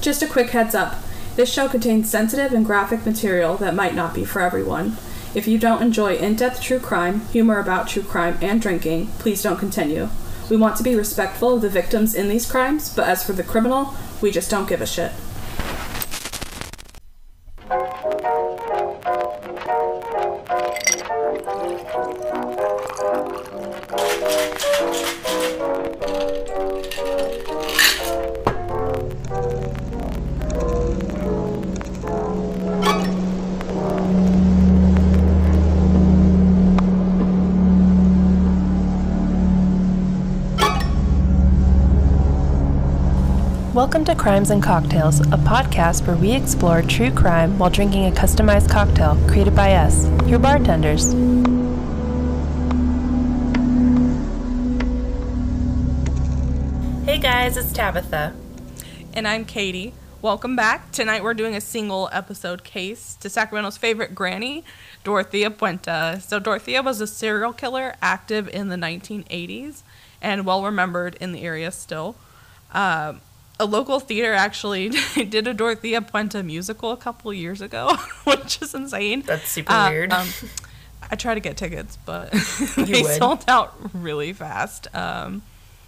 Just a quick heads up this show contains sensitive and graphic material that might not be for everyone. If you don't enjoy in depth true crime, humor about true crime, and drinking, please don't continue. We want to be respectful of the victims in these crimes, but as for the criminal, we just don't give a shit. Welcome to Crimes and Cocktails, a podcast where we explore true crime while drinking a customized cocktail created by us, your bartenders. Hey guys, it's Tabitha. And I'm Katie. Welcome back. Tonight we're doing a single episode case to Sacramento's favorite granny, Dorothea Puente. So, Dorothea was a serial killer active in the 1980s and well remembered in the area still. Um, a local theater actually did a Dorothea Puente musical a couple years ago, which is insane. That's super uh, weird. Um, I tried to get tickets, but they would. sold out really fast. Um,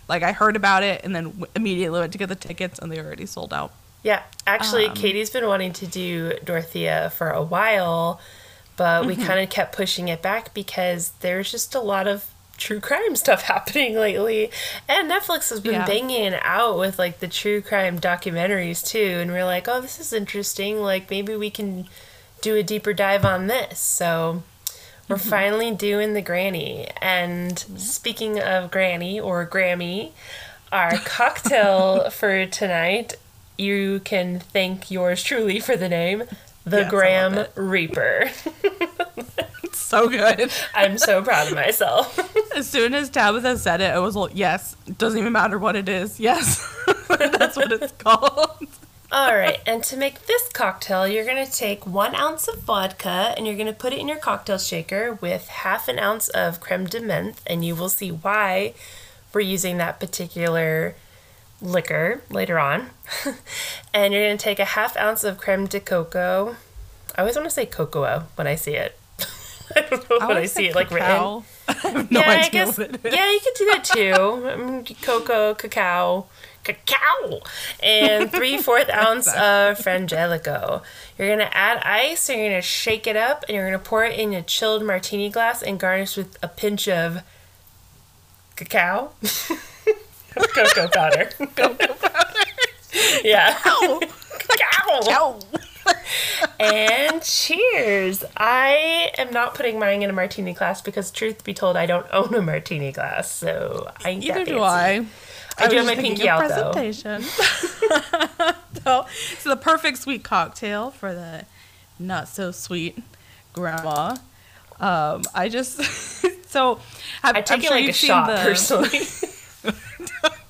like I heard about it and then w- immediately went to get the tickets, and they already sold out. Yeah, actually, um, Katie's been wanting to do Dorothea for a while, but we mm-hmm. kind of kept pushing it back because there's just a lot of true crime stuff happening lately. And Netflix has been yeah. banging out with like the true crime documentaries too. And we're like, oh, this is interesting. Like maybe we can do a deeper dive on this. So we're mm-hmm. finally doing the Granny. And mm-hmm. speaking of Granny or Grammy, our cocktail for tonight, you can thank yours truly for the name, the yes, Graham Reaper. so good. I'm so proud of myself. As soon as Tabitha said it, I was like, yes, it doesn't even matter what it is. Yes, that's what it's called. All right, and to make this cocktail, you're going to take one ounce of vodka and you're going to put it in your cocktail shaker with half an ounce of creme de menthe, and you will see why we're using that particular liquor later on. and you're going to take a half ounce of creme de cocoa. I always want to say cocoa when I see it. I don't know I when I see it like written. I have no yeah, idea I guess, Yeah, you could do that too. Um, cocoa, cacao, cacao, and three fourth ounce of frangelico. You're gonna add ice. And you're gonna shake it up, and you're gonna pour it in a chilled martini glass and garnish with a pinch of cacao, cocoa powder. cocoa powder. yeah. Cacao. cacao. and cheers. I am not putting mine in a martini glass because, truth be told, I don't own a martini glass, so I ain't Either do I. I, I do have my pinky out presentation. so it's the perfect sweet cocktail for the not so sweet grandma. Um, I just so have, I take it sure like a shot personally.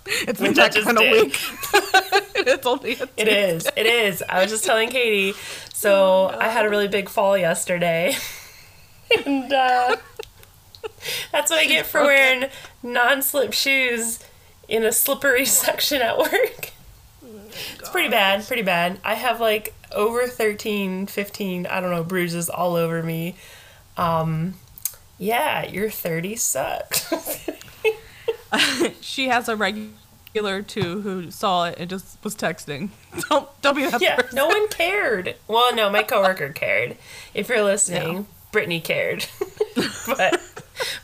it's been that kind of week. it's only it is. It is. I was just telling Katie. So oh, I had a really big fall yesterday, and uh, that's what I get for wearing non-slip shoes in a slippery section at work. it's pretty bad. Pretty bad. I have like over 13, 15, I don't know, bruises all over me. Um, yeah, your 30 sucked. she has a regular too who saw it and just was texting. Don't don't be that. Yeah, person. no one cared. Well, no, my coworker cared. If you're listening, yeah. Brittany cared, but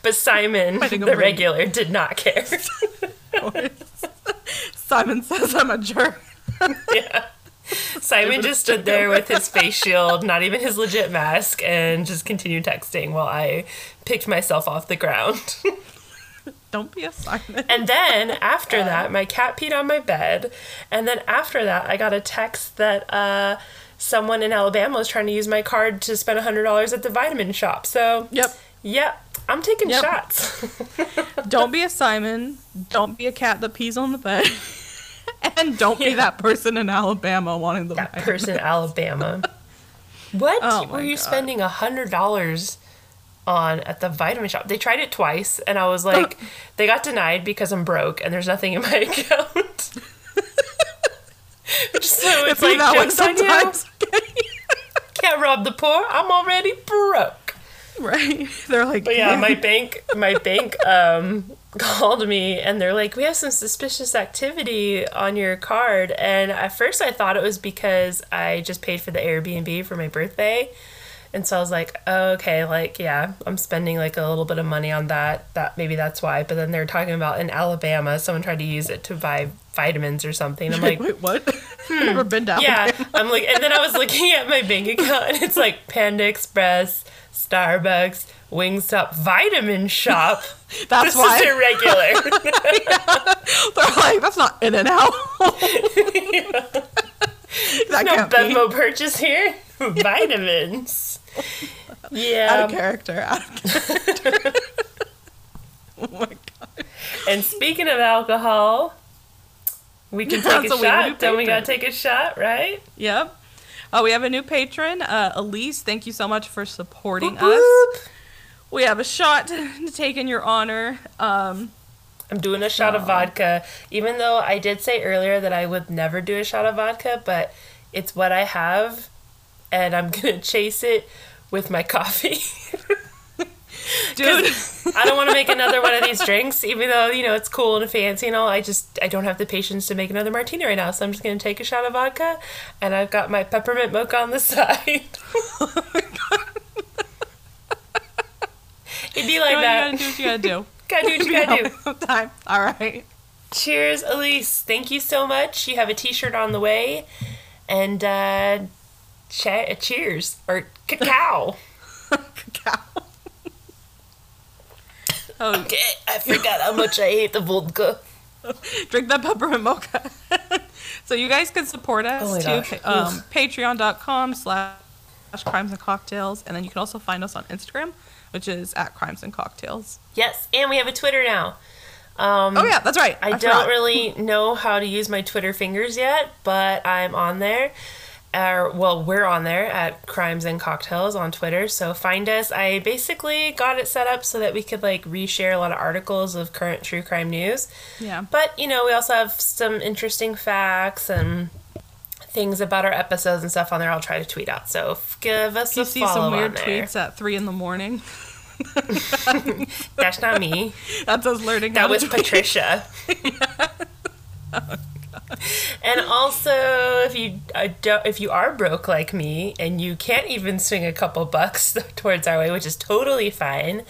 but Simon, the regular, did not care. Simon says I'm a jerk. yeah. Simon just stood there with his face shield, not even his legit mask, and just continued texting while I picked myself off the ground. Don't be a Simon. And then after that, my cat peed on my bed. And then after that, I got a text that uh, someone in Alabama was trying to use my card to spend $100 at the vitamin shop. So, yep. Yep. I'm taking yep. shots. don't be a Simon. Don't be a cat that pees on the bed. and don't be that person in Alabama wanting the that person in Alabama. What oh were you God. spending a hundred dollars on at the vitamin shop. They tried it twice, and I was like, they got denied because I'm broke and there's nothing in my account. Is it's like like that way jokes on you. sometimes. Can't rob the poor. I'm already broke. right. They're like, But yeah, my bank, my bank, um, called me and they're like, "We have some suspicious activity on your card." And at first, I thought it was because I just paid for the Airbnb for my birthday, and so I was like, oh, "Okay, like yeah, I'm spending like a little bit of money on that. That maybe that's why." But then they're talking about in Alabama, someone tried to use it to buy vitamins or something. I'm like, wait, what? Never hmm, been down. yeah, there. I'm like, and then I was looking at my bank account, and it's like Panda Express, Starbucks, Wingstop, Vitamin Shop. That's this why is irregular. they're like, that's not in and out. that no can't be purchase here. Vitamins. out Yeah. of character. Out of character. oh my god. And speaking of alcohol, we can take a a shot. Don't we gotta take a shot, right? Yep. Oh, we have a new patron, uh, Elise. Thank you so much for supporting Boop, us. boop. We have a shot to take in your honor. Um, I'm doing a shot of vodka, even though I did say earlier that I would never do a shot of vodka, but it's what I have, and I'm gonna chase it with my coffee. dude, I don't want to make another one of these drinks, even though you know it's cool and fancy and all. I just I don't have the patience to make another martini right now, so I'm just gonna take a shot of vodka, and I've got my peppermint mocha on the side. It'd be you, like you that. gotta do what you gotta do. Gotta do what you gotta do. Time. All right. Cheers, Elise. Thank you so much. You have a T-shirt on the way, and uh, che- cheers or cacao. Cacao. oh, Okay, I forgot how much I hate the vodka. drink that peppermint mocha. so you guys can support us Oh too. Um, Patreon.com slash crimes and cocktails. And then you can also find us on Instagram, which is at crimes and cocktails. Yes, and we have a Twitter now. Um, Oh yeah, that's right. I, don't forgot. really know how to use my Twitter fingers yet, but I'm on there. Uh, well, we're on there at Crimes and Cocktails on Twitter. So find us. I basically got it set up so that we could like reshare a lot of articles of current true crime news. Yeah. But you know, we also have some interesting facts and things about our episodes and stuff on there. I'll try to tweet out. So give us You a see follow some weird tweets at three in the morning. That's not me. That's us learning. That was tweet. Patricia. and also, if you if you are broke like me and you can't even swing a couple bucks towards our way, which is totally fine,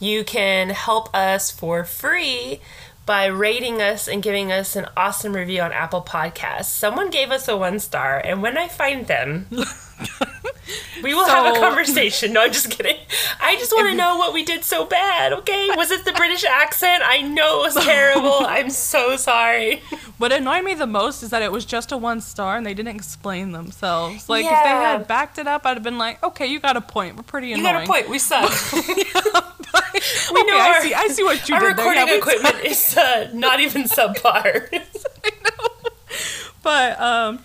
you can help us for free by rating us and giving us an awesome review on Apple Podcasts. Someone gave us a one star, and when I find them, we will have a conversation. No, I'm just kidding. I just want to know what we did so bad, okay? Was it the British accent? I know it was terrible. I'm so sorry. What annoyed me the most is that it was just a one star and they didn't explain themselves. Like if they had backed it up, I'd have been like, okay, you got a point. We're pretty annoying. You got a point. We suck. we We know okay, I see. I see what you Our did Our recording Yeah, we- equipment is uh, not even subpar. I know. But um,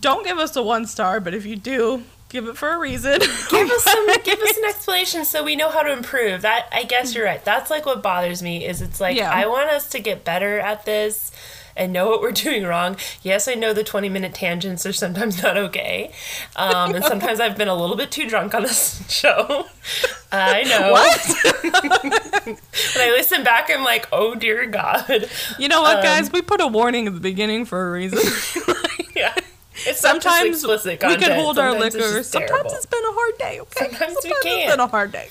don't give us a one star. But if you do, give it for a reason. give us some. Give us an explanation so we know how to improve. That I guess you're right. That's like what bothers me. Is it's like Yeah. I want us to get better at this. And know what we're doing wrong. Yes, I know the 20 minute tangents are sometimes not okay. Um, and sometimes I've been a little bit too drunk on this show. I know. what? When I listen back, I'm like, oh dear God. You know what, Um, guys? We put a warning at the beginning for a reason. Yeah. It's Sometimes we can hold our Sometimes it's liquor. just Sometimes it's been a hard day. Okay. Sometimes we It's can't. been a hard day.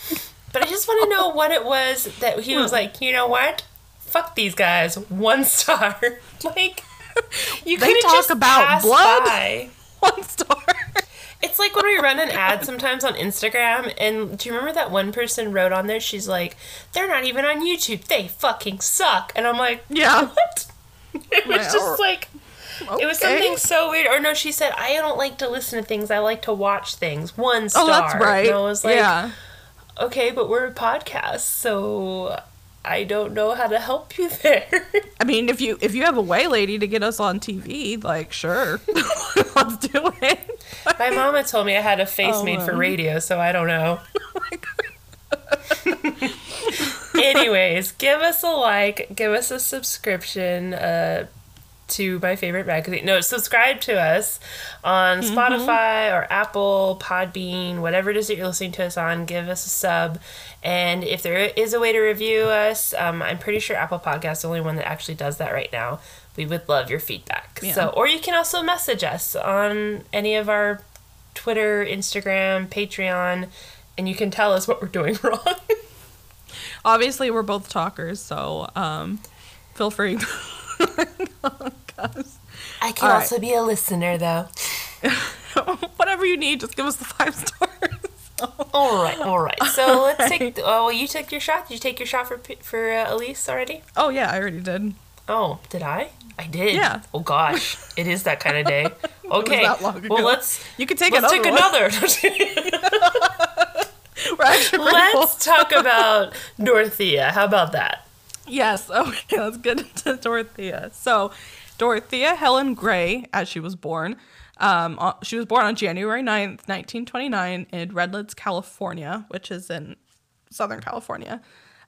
But I just want to know what it was that he was Hmm. like, you know what? Fuck these guys. One star. like, you could talk about blood. by. One star. It's like when we run an ad sometimes on Instagram, and do you remember that one person wrote on there? She's like, "They're not even on YouTube. They fucking suck." And I'm like, Yeah. "What?" It was just like it was something so weird. Or no, she said, "I don't like to listen to things. I like to watch things." One star. Oh, that's right. And I was like, yeah. okay, but we're a podcast, so I don't know how to help you there. I mean, if you if you have a way lady to get us on TV, like sure, let's do it. My mama told me I had a face Oh, made for radio, so I don't know. Anyways, give us a like, give us a subscription uh, to my favorite magazine. No, subscribe to us on mm-hmm. Spotify or Apple, Podbean, whatever it is that you're listening to us on. Give us a sub. And if there is a way to review us, um, I'm pretty sure Apple Podcast is the only one that actually does that right now. We would love your feedback. Yeah. So, or you can also message us on any of our Twitter, Instagram, Patreon, and you can tell us what we're doing wrong. Obviously, we're both talkers, so um, feel free. I can All also right. be a listener, though. Whatever you need, just give us the five stars. all right, all right. So all let's right. take. Oh, well, you took your shot. Did you take your shot for for uh, Elise already? Oh yeah, I already did. Oh, did I? I did. Yeah. Oh gosh, it is that kind of day. Okay. Well, let's. You can take let's another. take another. let's talk about Dorothea. How about that? Yes. Okay. Let's get into Dorothea. So, Dorothea Helen Gray, as she was born, um, she was born on January 9th, 1929, in Redlands, California, which is in Southern California.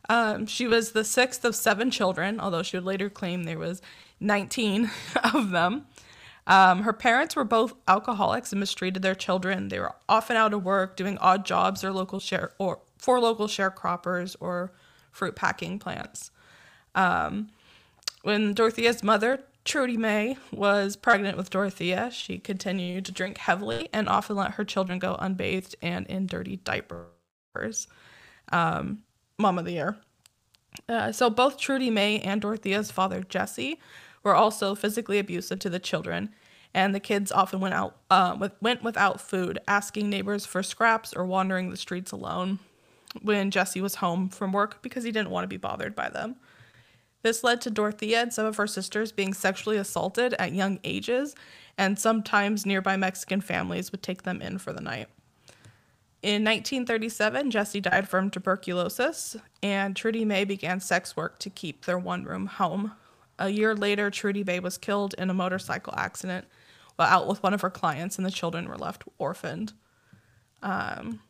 Um, she was the sixth of seven children, although she would later claim there was 19 of them. Um, her parents were both alcoholics and mistreated their children. They were often out of work doing odd jobs or local share or for local sharecroppers or fruit packing plants. Um, when Dorothea's mother, Trudy May, was pregnant with Dorothea, she continued to drink heavily and often let her children go unbathed and in dirty diapers. Um, Mom of the Year. Uh, so both Trudy May and Dorothea's father, Jesse, were also physically abusive to the children, and the kids often went out uh, with, went without food, asking neighbors for scraps or wandering the streets alone when Jesse was home from work because he didn't want to be bothered by them. This led to Dorothea and some of her sisters being sexually assaulted at young ages, and sometimes nearby Mexican families would take them in for the night. In 1937, Jesse died from tuberculosis, and Trudy May began sex work to keep their one room home. A year later, Trudy May was killed in a motorcycle accident while out with one of her clients, and the children were left orphaned. Um,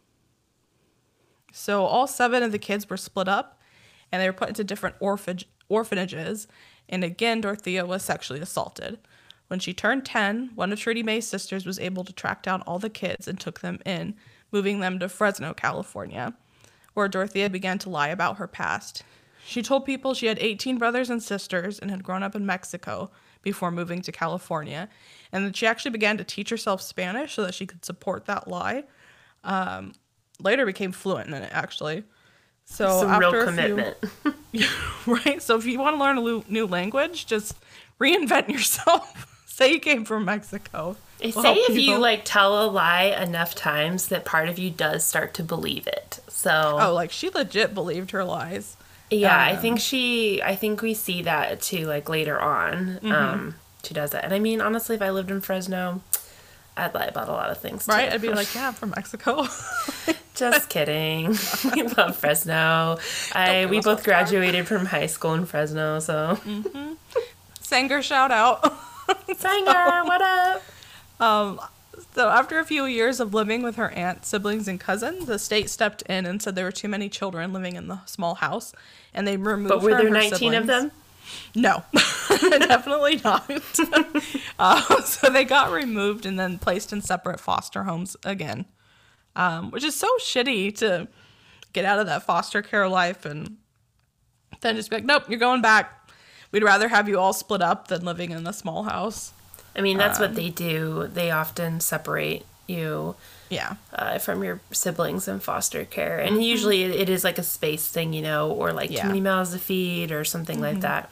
so, all seven of the kids were split up and they were put into different orphanage, orphanages. And again, Dorothea was sexually assaulted. When she turned 10, one of Trudy May's sisters was able to track down all the kids and took them in moving them to Fresno, California, where Dorothea began to lie about her past. She told people she had 18 brothers and sisters and had grown up in Mexico before moving to California, and that she actually began to teach herself Spanish so that she could support that lie. Um, later became fluent in it, actually. So Some after real commitment. Few, right? So if you want to learn a new language, just reinvent yourself. Say you came from Mexico. They say if people. you like tell a lie enough times that part of you does start to believe it. So Oh, like she legit believed her lies. Yeah, um, I think she I think we see that too like later on. Mm-hmm. Um she does that. And I mean, honestly, if I lived in Fresno, I'd lie about a lot of things. Too. Right? I'd be like, yeah, I'm from Mexico. Just kidding. we love Fresno. I we both graduated from high school in Fresno, so. Mm-hmm. Sanger shout out. Sanger, what up? Um, so after a few years of living with her aunt, siblings, and cousins, the state stepped in and said there were too many children living in the small house, and they removed. But were there nineteen siblings. of them? No, definitely not. uh, so they got removed and then placed in separate foster homes again, um, which is so shitty to get out of that foster care life and then just be like, nope, you're going back. We'd rather have you all split up than living in a small house. I mean, that's um, what they do. They often separate you yeah uh, from your siblings in foster care and usually it is like a space thing you know or like yeah. too many mouths to feed or something mm-hmm. like that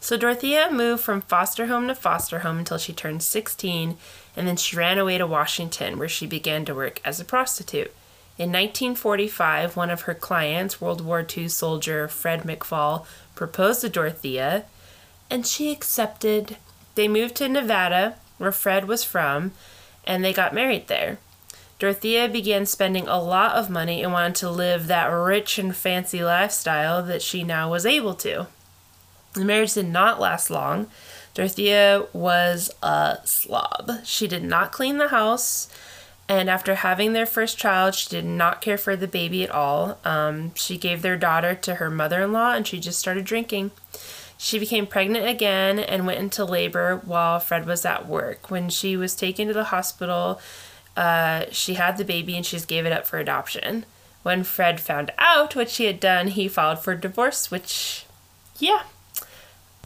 so dorothea moved from foster home to foster home until she turned 16 and then she ran away to washington where she began to work as a prostitute in 1945 one of her clients world war ii soldier fred McFaul proposed to dorothea and she accepted they moved to Nevada, where Fred was from, and they got married there. Dorothea began spending a lot of money and wanted to live that rich and fancy lifestyle that she now was able to. The marriage did not last long. Dorothea was a slob. She did not clean the house, and after having their first child, she did not care for the baby at all. Um, she gave their daughter to her mother in law and she just started drinking. She became pregnant again and went into labor while Fred was at work. When she was taken to the hospital, uh, she had the baby and she just gave it up for adoption. When Fred found out what she had done, he filed for divorce, which, yeah,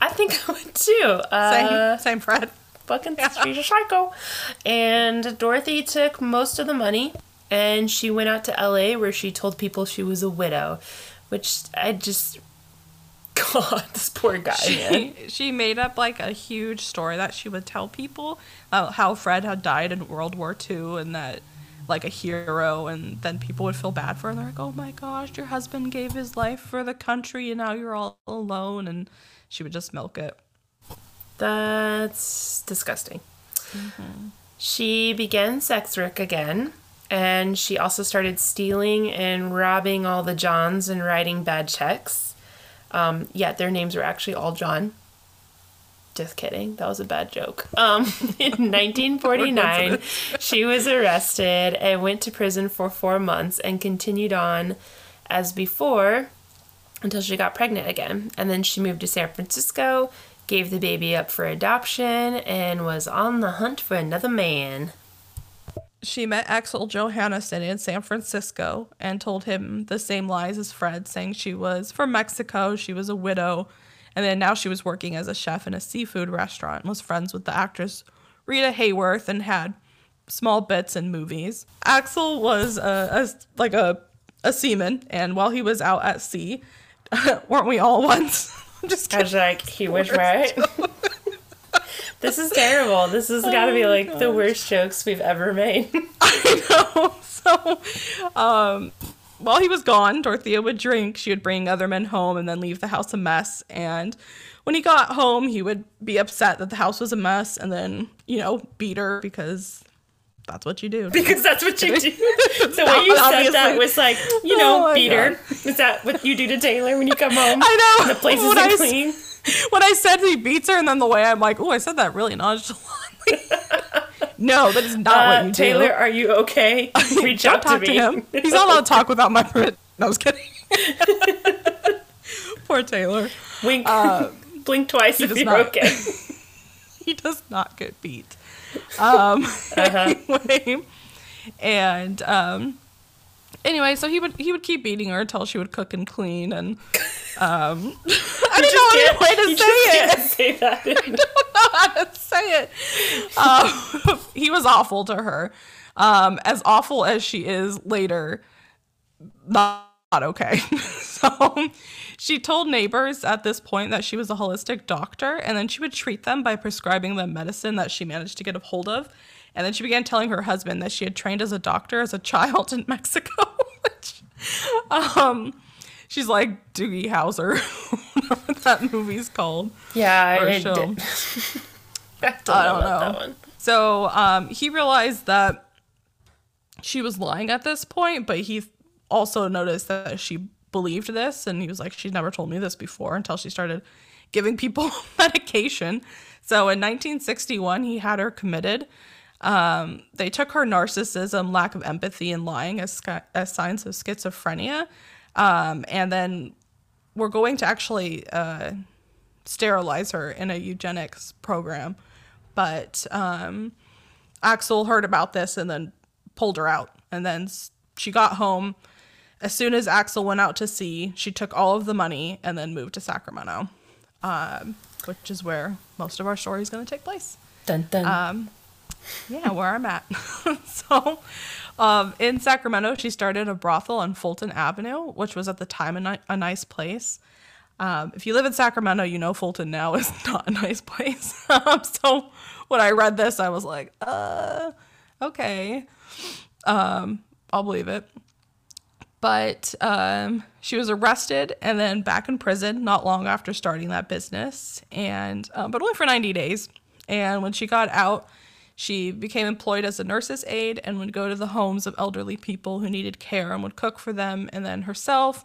I think I would too. Uh, same, same Fred. Fucking she's a psycho. And Dorothy took most of the money and she went out to LA where she told people she was a widow, which I just God, this poor guy. She, she made up like a huge story that she would tell people uh, how Fred had died in World War II and that like a hero and then people would feel bad for her. They're like, "Oh my gosh, your husband gave his life for the country and now you're all alone." And she would just milk it. That's disgusting. She began sex work again, and she also started stealing and robbing all the Johns and writing bad checks. Um, yeah, their names were actually all John. Just kidding. That was a bad joke. Um, in 1949, she was arrested and went to prison for four months and continued on as before until she got pregnant again. And then she moved to San Francisco, gave the baby up for adoption, and was on the hunt for another man. She met Axel Johannesson in San Francisco and told him the same lies as Fred, saying she was from Mexico, she was a widow, and then now she was working as a chef in a seafood restaurant and was friends with the actress Rita Hayworth and had small bits in movies. Axel was a, a like a a seaman, and while he was out at sea, weren't we all once? I'm just I was like, he was right. this is terrible. This has got to be like the worst jokes we've ever made. I know. So, um, while he was gone, Dorothea would drink. She would bring other men home and then leave the house a mess. And when he got home, he would be upset that the house was a mess and then, you know, beat her because that's what you do. because that's what you do. The way you said that was like, you know, Oh her. God. Is that what you do to Taylor when you come home? I know. The place When I isn't clean. when I said he beats her, and then the way I'm like, oh, I said that really nonchalantly. no, that is not Uh, what you Taylor, do. Taylor, are you okay? Reach out talk to to, him. He's not allowed to talk without my permission. No, I was kidding. Poor Taylor. Wink. Blink twice if you're not. okay. He does not get beat. Um, Uh-huh. anyway, and um, anyway, so he would he would keep beating her until she would cook and clean, and um, I didn't know any way to say it. say that. don't know how to say it. Um, he was awful to her. Um, as awful as she is later, not, not okay. so she told neighbors at this point that she was a holistic doctor, and then she would treat them by prescribing them medicine that she managed to get a hold of. And then she began telling her husband that she had trained as a doctor as a child in Mexico. which, um, she's like Doogie Howser, whatever that movie's called. Yeah, I, show. did. I don't, I don't know. that one. So um, he realized that she was lying at this point, but he also noticed that she believed this, and he was like, "She's never told me this before." Until she started giving people medication. So in 1961, he had her committed. Um, they took her narcissism, lack of empathy, and lying as, as signs of schizophrenia, um, and then we're going to actually uh, sterilize her in a eugenics program. But um, Axel heard about this and then pulled her out. And then she got home. As soon as Axel went out to sea, she took all of the money and then moved to Sacramento, um, which is where most of our story is going to take place. Dun, dun. Um, yeah, where I'm at. so, um, in Sacramento, she started a brothel on Fulton Avenue, which was at the time a, ni- a nice place. Um, if you live in Sacramento, you know Fulton now is not a nice place. um, so, when I read this, I was like, uh, okay, um, I'll believe it. But um, she was arrested and then back in prison not long after starting that business, and um, but only for 90 days. And when she got out, she became employed as a nurse's aide and would go to the homes of elderly people who needed care and would cook for them. And then herself,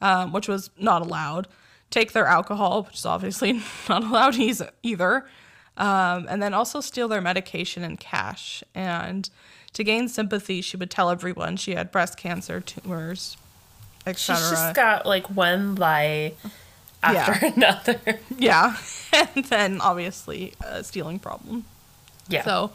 um, which was not allowed, take their alcohol, which is obviously not allowed either. Um, and then also steal their medication and cash. And to gain sympathy, she would tell everyone she had breast cancer, tumors, She's etc. just got like one lie after Yeah. another. Yeah. and then obviously a stealing problem. Yeah. So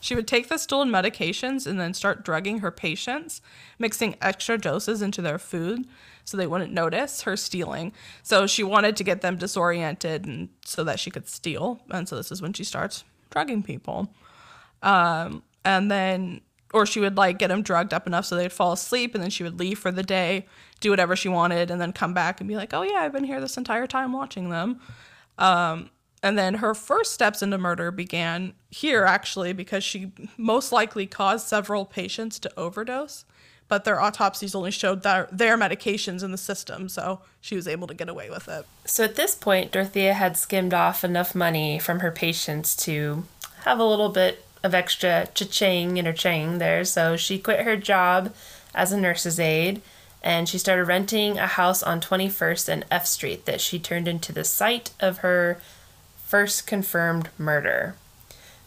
she would take the stolen medications and then start drugging her patients, mixing extra doses into their food so they wouldn't notice her stealing. So she wanted to get them disoriented and so that she could steal. And so this is when she starts drugging people. Um, and then or she would like get them drugged up enough so they'd fall asleep and then she would leave for the day, do whatever she wanted and then come back and be like, "Oh yeah, I've been here this entire time watching them." Um, and then her first steps into murder began here, actually, because she most likely caused several patients to overdose, but their autopsies only showed their, their medications in the system, so she was able to get away with it. So at this point, Dorothea had skimmed off enough money from her patients to have a little bit of extra cha-ching in her ching there. So she quit her job as a nurse's aide and she started renting a house on 21st and F Street that she turned into the site of her first confirmed murder.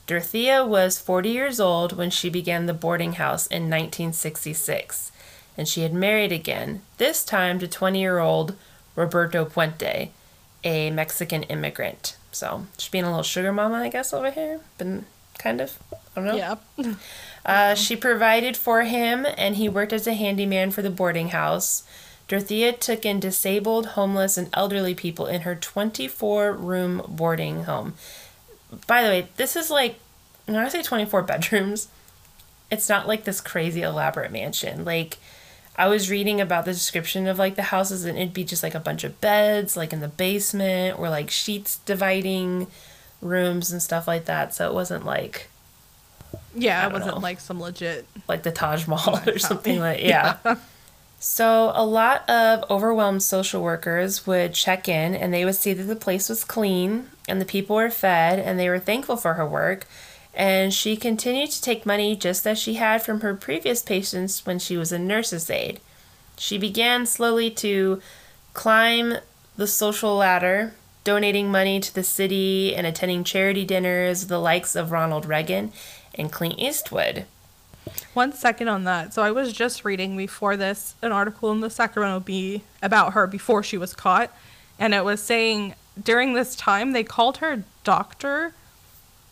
Dorothea was 40 years old when she began the boarding house in 1966, and she had married again, this time to 20 year old Roberto Puente, a Mexican immigrant. So she's being a little sugar mama, I guess, over here. Been kind of. I don't know. Yeah. Uh, she provided for him, and he worked as a handyman for the boarding house. Dorothea took in disabled, homeless, and elderly people in her 24 room boarding home. By the way, this is like, when I say 24 bedrooms, it's not like this crazy elaborate mansion. Like, I was reading about the description of like the houses, and it'd be just like a bunch of beds, like in the basement, or like sheets dividing rooms and stuff like that. So it wasn't like Yeah, it wasn't know. like some legit. like the Taj Mahal or something like yeah. So a lot of overwhelmed social workers would check in and they would see that the place was clean and the people were fed and they were thankful for her work. And she continued to take money just as she had from her previous patients when she was a nurse's aide. She began slowly to climb the social ladder, donating money to the city and attending charity dinners, the likes of Ronald Reagan and Clint Eastwood. One second on that. So I was just reading before this an article in the Sacramento Bee about her before she was caught, and it was saying during this time they called her Doctor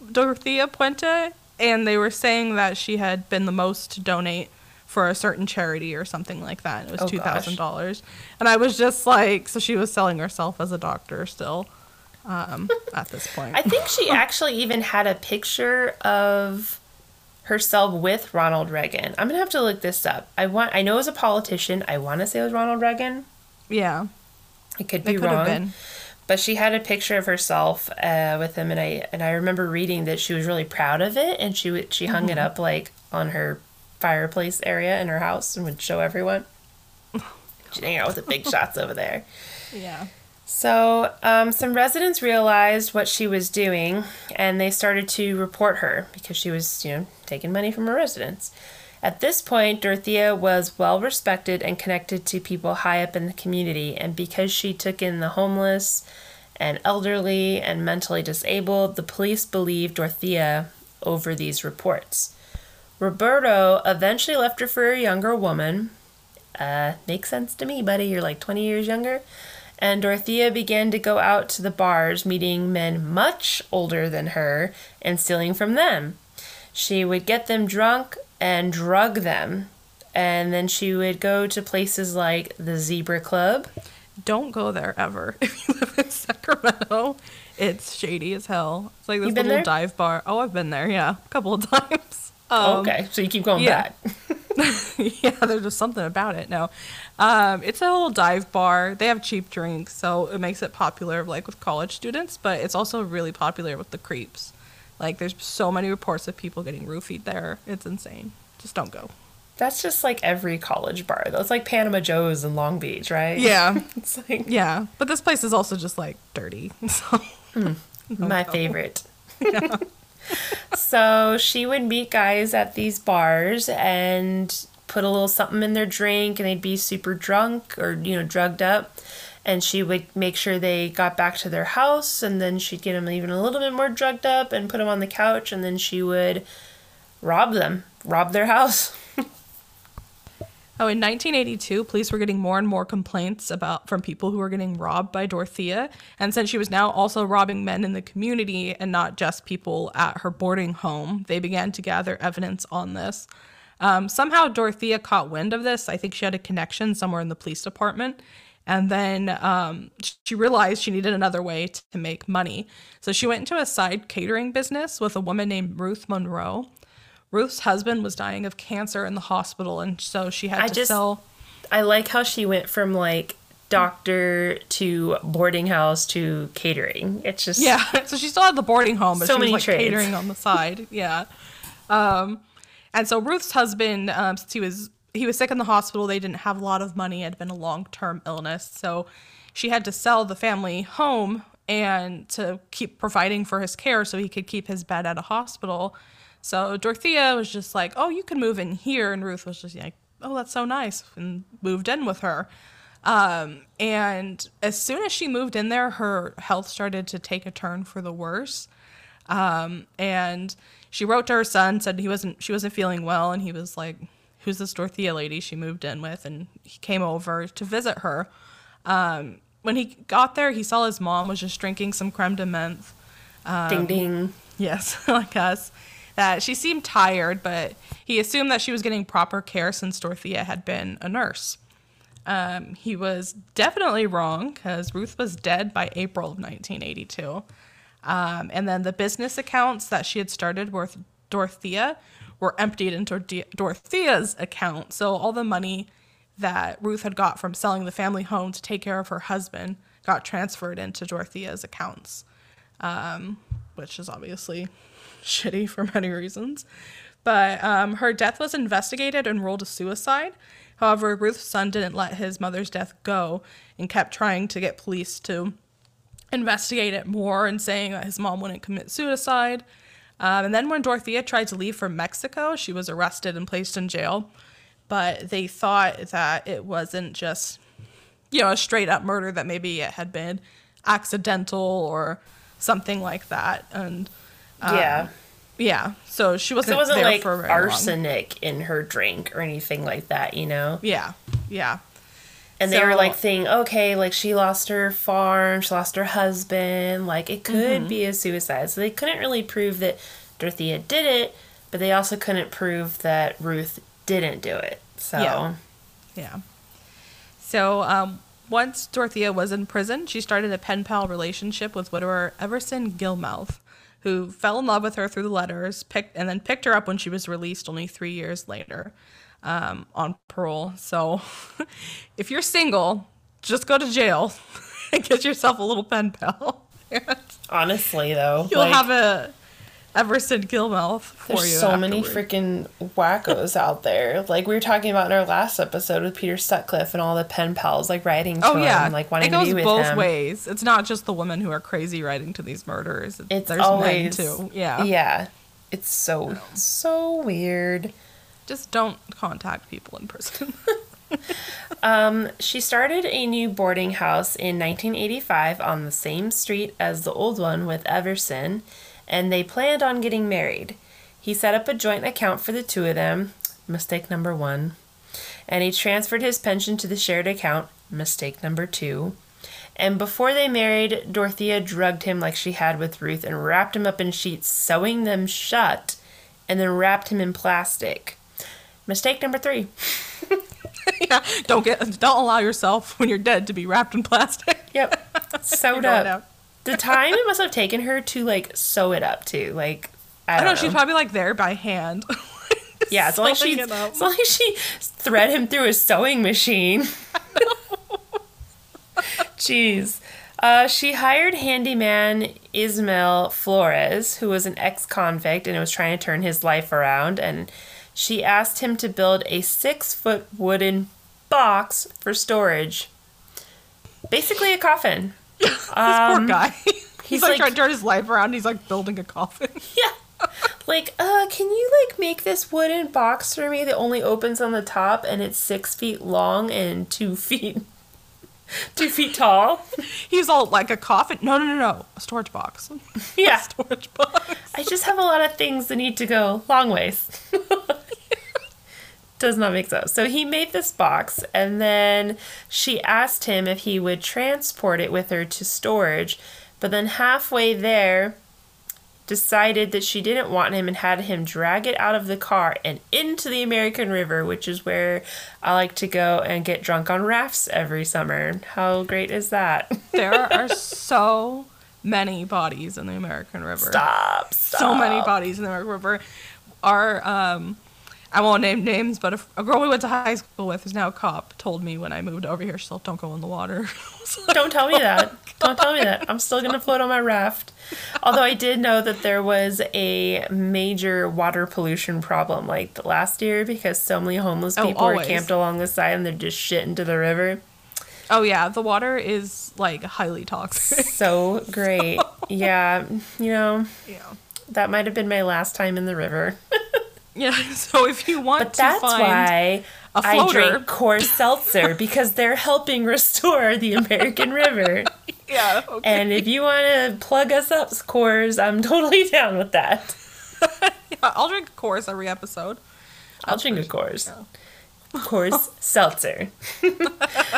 Dorothea Puente, and they were saying that she had been the most to donate for a certain charity or something like that. It was oh, two thousand dollars, and I was just like, so she was selling herself as a doctor still. Um, at this point, I think she actually even had a picture of herself with Ronald Reagan. I'm gonna have to look this up. I want. I know it was a politician. I want to say it was Ronald Reagan. yeah, it could it be could wrong. But she had a picture of herself uh, with him, and I and I remember reading that she was really proud of it, and she would she hung it Mm-hmm. up like on her fireplace area in her house and would show everyone. She'd hang out with the big shots over there. Yeah. So, um, some residents realized what she was doing and they started to report her because she was, you know, taking money from her residents. At this point, Dorothea was well respected and connected to people high up in the community, and because she took in the homeless and elderly and mentally disabled, the police believed Dorothea over these reports. Roberto eventually left her for a younger woman. Uh, makes sense to me, buddy. You're like 20 years younger. And Dorothea began to go out to the bars, meeting men much older than her and stealing from them. She would get them drunk and drug them. And then she would go to places like the Zebra Club. don't go there ever if you live in Sacramento. It's shady as hell. It's like this little there? dive bar. Oh, I've been there, yeah, a couple of times. Um, okay, so you keep going yeah. back. yeah, there's just something about it. No, um, it's a little dive bar. They have cheap drinks, so it makes it popular, like with college students. But it's also really popular with the creeps. Like, there's so many reports of people getting roofied there. It's insane. Just don't go. That's just like every college bar, That's like Panama Joe's in Long Beach, right? Yeah, It's like yeah. But this place is also just like dirty. So my favorite. So she would meet guys at these bars and put a little something in their drink and they'd be super drunk or you know drugged up. And she would make sure they got back to their house and then she'd get them even a little bit more drugged up and put them on the couch and then she would rob them rob their house Oh, in 1982, police were getting more and more complaints about from people who were getting robbed by Dorothea, and since she was now also robbing men in the community and not just people at her boarding home, they began to gather evidence on this. Um, somehow, Dorothea caught wind of this. I think she had a connection somewhere in the police department, and then um, she realized she needed another way to make money. So she went into a side catering business with a woman named Ruth Monroe. Ruth's husband was dying of cancer in the hospital, and so she had I to just- sell. I like how she went from like doctor to boarding house to catering. It's just Yeah, so she still had the boarding home, but So she was like trades. catering on the side. Yeah, um, and so Ruth's husband, um, since he was he was sick in the hospital, they didn't have a lot of money. It had been a long term illness, so she had to sell the family home and to keep providing for his care, so he could keep his bed at a hospital. So Dorothea was just like, "Oh, you can move in here," and Ruth was just like, "Oh, that's so nice," and moved in with her. Um, and as soon as she moved in there, her health started to take a turn for the worse. Um, and she wrote to her son, said he wasn't she wasn't feeling well, and he was like, "Who's this Dorothea lady she moved in with?" And he came over to visit her. Um, when he got there, he saw his mom was just drinking some creme de menthe. ding ding. Yes, like us. That she seemed tired, but he assumed that she was getting proper care since Dorothea had been a nurse. Um, he was definitely wrong because Ruth was dead by April of 1982. Um, and then the business accounts that she had started with Dorothea were emptied into Dor- Dorothea's account. So all the money that Ruth had got from selling the family home to take care of her husband got transferred into Dorothea's accounts um, which is obviously shitty for many reasons. But um, her death was investigated and ruled a suicide. However, Ruth's son didn't let his mother's death go and kept trying to get police to investigate it more and saying that his mom wouldn't commit suicide. Um, and then when Dorothea tried to leave for Mexico, she was arrested and placed in jail. But they thought that it wasn't just, you know, a straight up murder, that maybe it had been accidental or something like that. And yeah. yeah, so she wasn't, it wasn't there like for very long. arsenic in her drink or anything like that, you know? Yeah, yeah. And they were like saying, okay, like she lost her farm, she lost her husband, like it could Mm-hmm. be a suicide. So they couldn't really prove that Dorothea did it, but they also couldn't prove that Ruth didn't do it. So Yeah. Yeah. So um, once Dorothea was in prison, she started a pen pal relationship with widower Everson Gilmouth, who fell in love with her through the letters, picked and then picked her up when she was released only three years later um, on parole. So if you're single, just go to jail and get yourself a little pen pal. honestly though, You'll like, have a Everson Gilmouth for there's you. so many freaking wackos out there. Like we were talking about in our last episode with Peter Sutcliffe and all the pen pals like writing to Oh yeah, him, like wanting it goes to be with both ways. It's not just the women who are crazy writing to these murderers. It's There's always men too. Yeah. Yeah. It's so so weird. Just don't contact people in prison. Um, she started a new boarding house in 1985 on the same street as the old one with Everson, and they planned on getting married. He set up a joint account for the two of them, mistake number one, and he transferred his pension to the shared account, mistake number two. And before they married, Dorothea drugged him like she had with Ruth and wrapped him up in sheets, sewing them shut, and then wrapped him in plastic. Mistake number three. yeah. Don't get don't allow yourself when you're dead to be wrapped in plastic. Yep. Sewed up. out. The time it must have taken her to like sew it up too. Like I I don't know know. she's probably like there by hand. yeah, it's like she it it's like she thread him through a sewing machine. Jeez. Uh, she hired handyman Ismail Flores, who was an ex convict and was trying to turn his life around. And she asked him to build a six foot wooden box for storage. Basically, a coffin. This poor guy. He's, he's like, like- trying to turn his life around. He's like building a coffin. Yeah. Like, uh, can you like make this wooden box for me that only opens on the top and it's six feet long and two feet two feet tall? He's all like a coffin. No, no, no, no. A storage box. Yeah. A storage box. I just have a lot of things that need to go long ways. Does not make sense. So he made this box, and then she asked him if he would transport it with her to storage. But then halfway there, decided that she didn't want him and had him drag it out of the car and into the American River, which is where I like to go and get drunk on rafts every summer. How great is that? There are so many bodies in the American River. Stop, stop. So many bodies in the American River. Our um I won't name names, but a, a girl we went to high school with, who's now a cop, told me when I moved over here, she's like, "Don't go in the water." Don't tell me that. Don't tell me that. I'm still gonna float on my raft. Although I did know that there was a major water pollution problem like the last year because so many homeless Oh, people were camped along the side and they're just shit into the river. oh yeah, the water is like highly toxic. So great. Yeah, you know, yeah. that might have been my last time in the river. Yeah. So if you want But to that's find why a I floater- drink Coors Seltzer because they're helping restore the American River. yeah, okay. And if you want to plug us up, Coors, I'm totally down with that. I'll drink a course every episode. I'll drink a Coors. Coors Seltzer.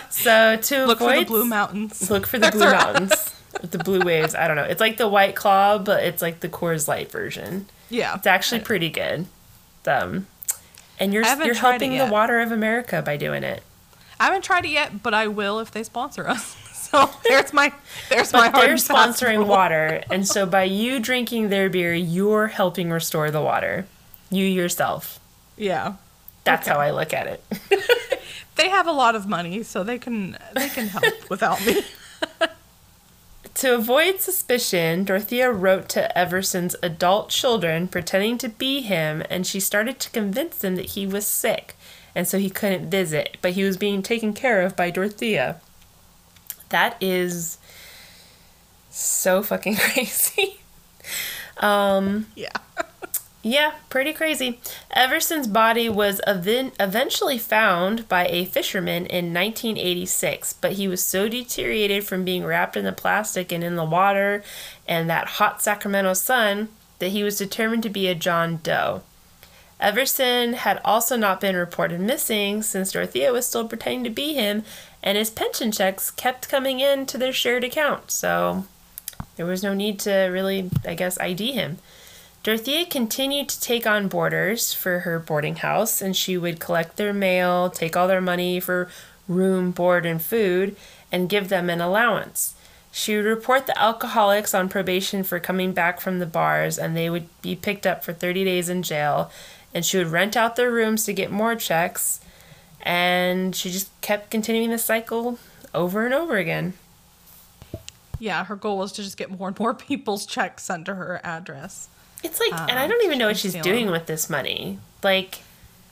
so to Look for avoid the blue mountains. look for the blue mountains with the blue waves. I don't know. It's like the White Claw, but it's like the Coors Light version. Yeah. It's actually pretty good. Um, and you're you're helping the water of America by doing it. I haven't tried it yet, but I will if they sponsor us. So there's my there's my But hard they're sponsoring rule. water, and so by you drinking their beer, you're helping restore the water. You yourself. Yeah. That's Okay. how I look at it. They have a lot of money, so they can they can help without me. To avoid suspicion, Dorothea wrote to Everson's adult children pretending to be him, and she started to convince them that he was sick, and so he couldn't visit, but he was being taken care of by Dorothea. That is so fucking crazy. Um, Yeah. Yeah, pretty crazy. Everson's body was ev- eventually found by a fisherman in 1986, but he was so deteriorated from being wrapped in the plastic and in the water and that hot Sacramento sun that he was determined to be a John Doe. Everson had also not been reported missing since Dorothea was still pretending to be him, and his pension checks kept coming in to their shared account, so there was no need to really, I guess, ID him. Dorothea continued to take on boarders for her boarding house, and she would collect their mail, take all their money for room, board, and food, and give them an allowance. She would report the alcoholics on probation for coming back from the bars, and they would be picked up for 30 days in jail. And she would rent out their rooms to get more checks, and she just kept continuing the cycle over and over again. Yeah, her goal was to just get more and more people's checks to her address. It's like, and I Um, don't even know what she's stealing. doing with this money. Like,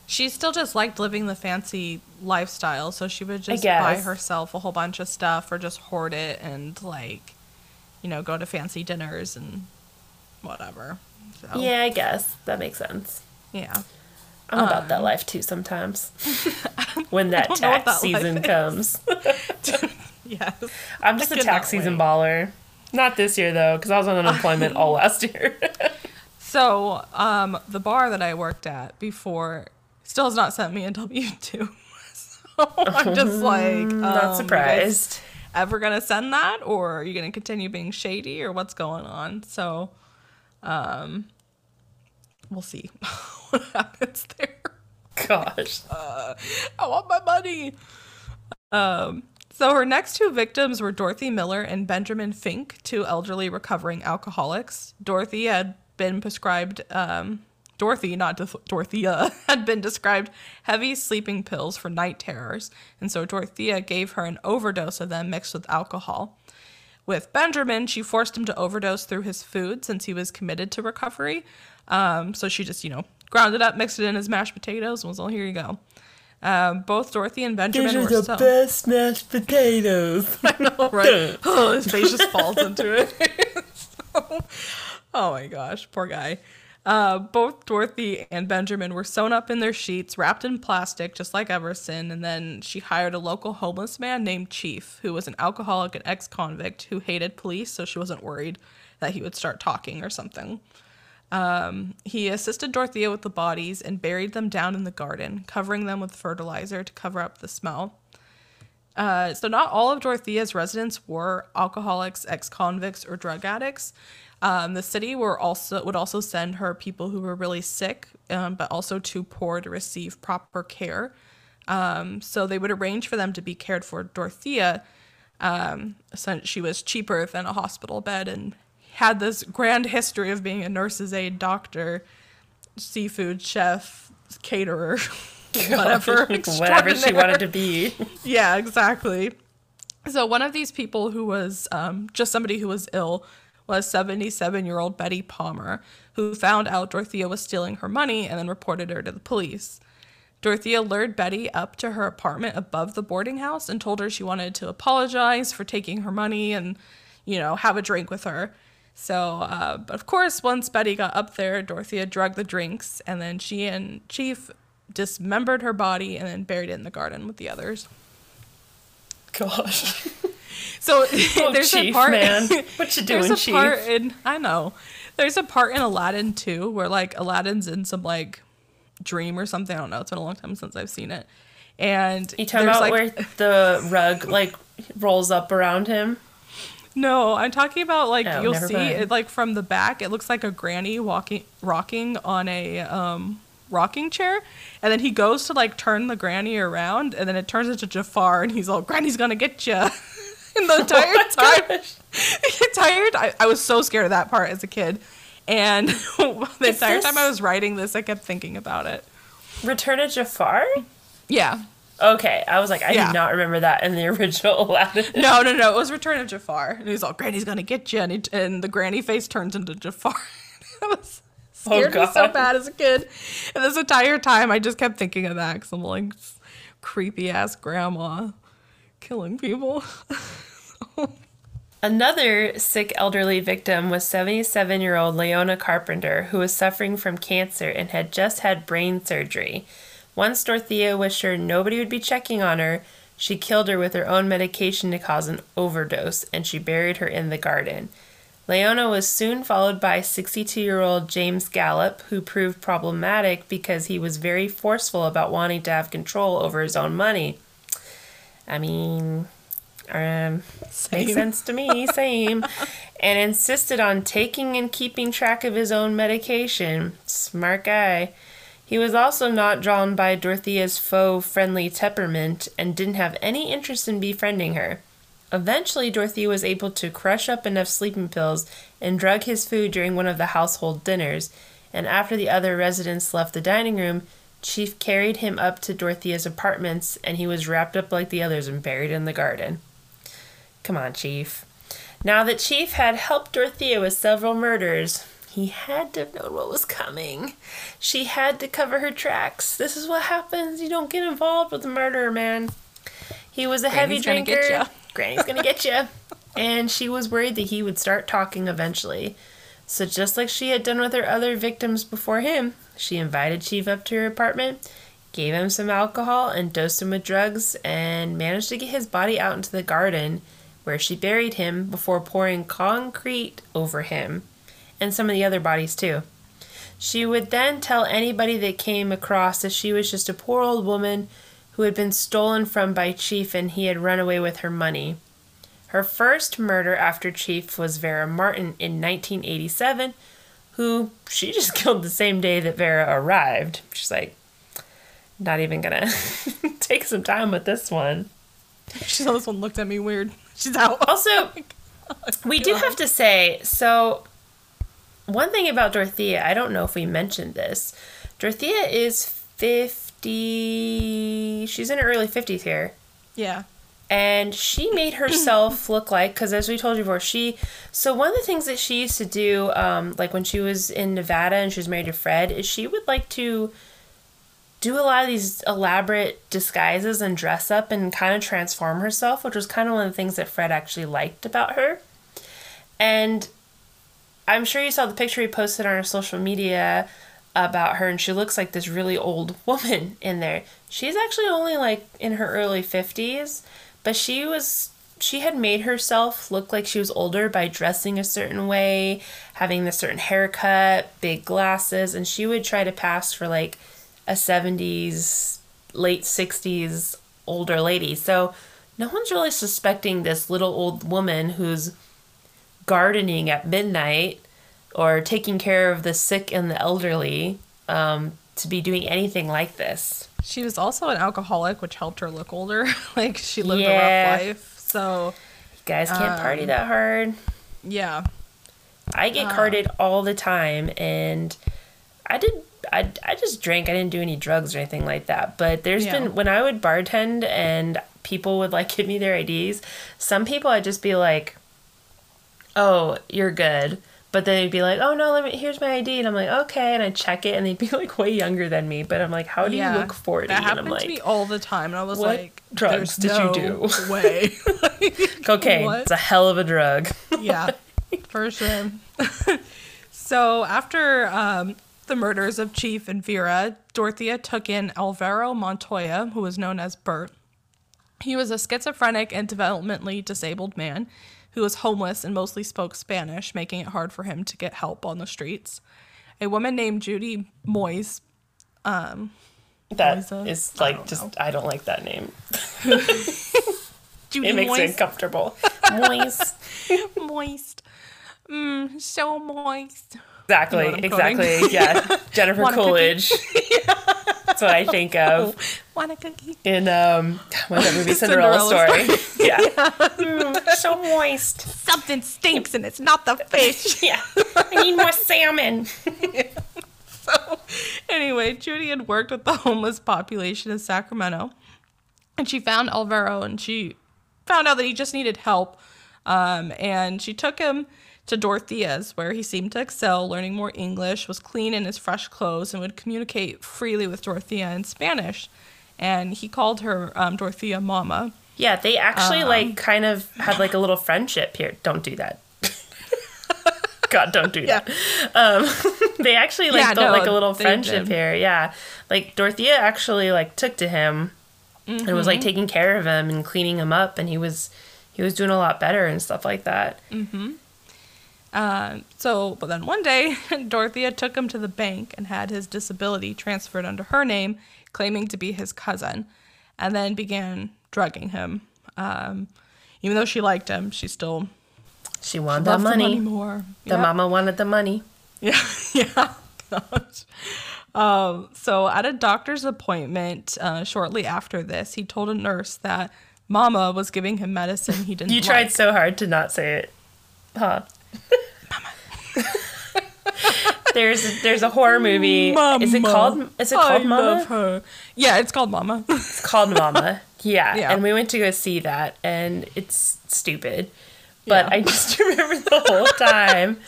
She still just liked living the fancy lifestyle, so she would just buy herself a whole bunch of stuff or just hoard it and like, you know, go to fancy dinners and whatever. So, yeah, I guess that makes sense. yeah. I'm about that life too sometimes. when that don't know what tax that season comes. Yes. I'm just I a tax season wait. baller. Not this year though, because I was on unemployment all last year. So, um, the bar that I worked at before still has not sent me a W two. so I'm just like, um, Not surprised. Ever gonna send that, or are you gonna continue being shady, or what's going on? So, um, we'll see what happens there. Gosh. I want my money. Um, so her next two victims were Dorothy Miller and Benjamin Fink, two elderly recovering alcoholics. Dorothy had been prescribed, um, Dorothy, not Dor- Dorothea, had been described heavy sleeping pills for night terrors, and so Dorothea gave her an overdose of them mixed with alcohol. With Benjamin, she forced him to overdose through his food since he was committed to recovery. Um, so she just, you know, ground it up, mixed it in his mashed potatoes, and was all, here you go. Um, both Dorothy and Benjamin were so best mashed potatoes. I know, right. Oh, his face just falls into it. So- oh my gosh, poor guy. Uh, both Dorothy and Benjamin were sewn up in their sheets, wrapped in plastic, just like Everson. And then she hired a local homeless man named Chief, who was an alcoholic and ex convict who hated police, so she wasn't worried that he would start talking or something. Um, he assisted Dorothea with the bodies and buried them down in the garden, covering them with fertilizer to cover up the smell. Uh, so, not all of Dorothea's residents were alcoholics, ex convicts, or drug addicts. Um, the city were also would also send her people who were really sick, um, but also too poor to receive proper care. Um, so they would arrange for them to be cared for. Dorothea, um, since she was cheaper than a hospital bed and had this grand history of being a nurse's aide, doctor, seafood chef, caterer, whatever, whatever she wanted to be. yeah, exactly. So one of these people who was um, just somebody who was ill was 77 year old Betty Palmer, who found out Dorothea was stealing her money and then reported her to the police. Dorothea lured Betty up to her apartment above the boarding house and told her she wanted to apologize for taking her money and, you know, have a drink with her. So, uh, but of course, once Betty got up there, Dorothea drugged the drinks and then she and Chief dismembered her body and then buried it in the garden with the others. Gosh. So oh, there's Chief, a part. Man. What you doing, there's a Chief? part in I know. There's a part in Aladdin too where like Aladdin's in some like dream or something. I don't know. It's been a long time since I've seen it. And you talking about like, where the rug like rolls up around him? No, I'm talking about like Oh, you'll see mind. it like from the back. It looks like a granny walking, rocking on a um, rocking chair, and then he goes to like turn the granny around, and then it turns into Jafar, and he's all, "Granny's gonna get you." and the entire Oh time, the entire time, I was so scared of that part as a kid, and the Is entire time I was writing this, I kept thinking about it. Return of Jafar? Yeah, Okay, I was like, I Yeah. did not remember that in the original Aladdin. no, no, no, it was Return of Jafar, and he's all, "Granny's gonna get you," and, he, and the granny face turns into Jafar. I was oh, scared me so bad as a kid, and this entire time I just kept thinking of that because I'm like creepy ass grandma killing people. Another sick elderly victim was 77 year old Leona Carpenter, who was suffering from cancer and had just had brain surgery. Once Dorothea was sure nobody would be checking on her, she killed her with her own medication to cause an overdose, and she buried her in the garden. Leona was soon followed by 62 year old James Gallup, who proved problematic because he was very forceful about wanting to have control over his own money. I mean, um, Same. makes sense to me, same. and insisted on taking and keeping track of his own medication. Smart guy. He was also not drawn by Dorothea's faux friendly temperament and didn't have any interest in befriending her. Eventually, Dorothea was able to crush up enough sleeping pills and drug his food during one of the household dinners, and after the other residents left the dining room, Chief carried him up to Dorothea's apartments and he was wrapped up like the others and buried in the garden. Come on, Chief. Now that Chief had helped Dorothea with several murders, he had to have known what was coming. She had to cover her tracks. This is what happens. You don't get involved with a murderer, man. He was a heavy Granny's gonna drinker. get. Granny's gonna get you. And she was worried that he would start talking eventually. So just like she had done with her other victims before him, she invited Chief up to her apartment, gave him some alcohol, and dosed him with drugs, and managed to get his body out into the garden, where she buried him before pouring concrete over him, and some of the other bodies too. She would then tell anybody that came across that she was just a poor old woman who had been stolen from by Chief and he had run away with her money. Her first murder after Chief was Vera Martin in 1987, who she just killed the same day that Vera arrived. She's like, not even gonna take some time with this one. She saw this one looked at me weird. She's out. Also, oh we do have to say so. One thing about Dorothea, I don't know if we mentioned this. Dorothea is 50. She's in her early 50s here. Yeah. And she made herself look like because as we told you before she so one of the things that she used to do um, like when she was in nevada and she was married to fred is she would like to do a lot of these elaborate disguises and dress up and kind of transform herself which was kind of one of the things that fred actually liked about her and i'm sure you saw the picture he posted on her social media about her and she looks like this really old woman in there. She's actually only like in her early 50s, but she was she had made herself look like she was older by dressing a certain way, having a certain haircut, big glasses, and she would try to pass for like a 70s, late 60s older lady. So no one's really suspecting this little old woman who's gardening at midnight or taking care of the sick and the elderly um, to be doing anything like this. She was also an alcoholic, which helped her look older. like she lived Yeah. a rough life. So You guys can't party Um, that hard. yeah. I get carded all the time, and I did. I, I just drank. I didn't do any drugs or anything like that. But there's Yeah. been when I would bartend and people would like give me their IDs. Some people I'd just be like, "Oh, you're good," but they'd be like, "Oh no, let me. Here's my ID," and I'm like, "Okay," and I check it, and they'd be like way younger than me. But I'm like, "How do yeah. you look 40?" That and happened I'm like, to me all the time. And I was "What like, drugs "There's did you do?" way. "Cocaine. What? It's a hell of a drug." yeah, for sure. so after um, the murders of Chief and Vera, Dorothea took in Alvaro Montoya, who was known as Bert. He was a schizophrenic and developmentally disabled man who was homeless and mostly spoke Spanish, making it hard for him to get help on the streets. A woman named Judy Moise, um, That is like don't just know. I don't like that name. Judy It makes me Moise, uncomfortable. Moist. moist, mm, so moist. Exactly, You know what I'm quoting? exactly. Yeah. Jennifer Want a cookie? Coolidge. That's what I think of Want a cookie? in um what's that movie Cinderella, Cinderella story. yeah. Mm, so moist. Something stinks and it's not the fish. Yeah. I need more salmon. so, anyway, Judy had worked with the homeless population in Sacramento, and she found Alvaro, and she found out that he just needed help. Um, and she took him to Dorothea's, where he seemed to excel, learning more English, was clean in his fresh clothes, and would communicate freely with Dorothea in Spanish. And he called her um, Dorothea Mama. Yeah, they actually Um, like kind of had like a little friendship here. Don't do that. God, don't do that. Um, they actually like Yeah, built no, like a little friendship did. here. Yeah, like Dorothea actually like took to him and was like Mm-hmm. taking care of him and cleaning him up, and he was he was doing a lot better and stuff like that. Uh, so, but then one day, Dorothea took him to the bank and had his disability transferred under her name, claiming to be his cousin, and then began drugging him. Um, even though she liked him, she still She wanted that the money. money more. The Yep. mama wanted the money. Yeah, yeah. Um, so at a doctor's appointment uh, shortly after this, he told a nurse that Mama was giving him medicine he didn't. You tried so hard to not say it, huh? There's there's a horror movie. Is it Mama. called? Is it called I Mama? Yeah, it's called Mama. It's called Mama. Yeah. Yeah. And we went to go see that, and it's stupid. But Yeah. I just remember the whole time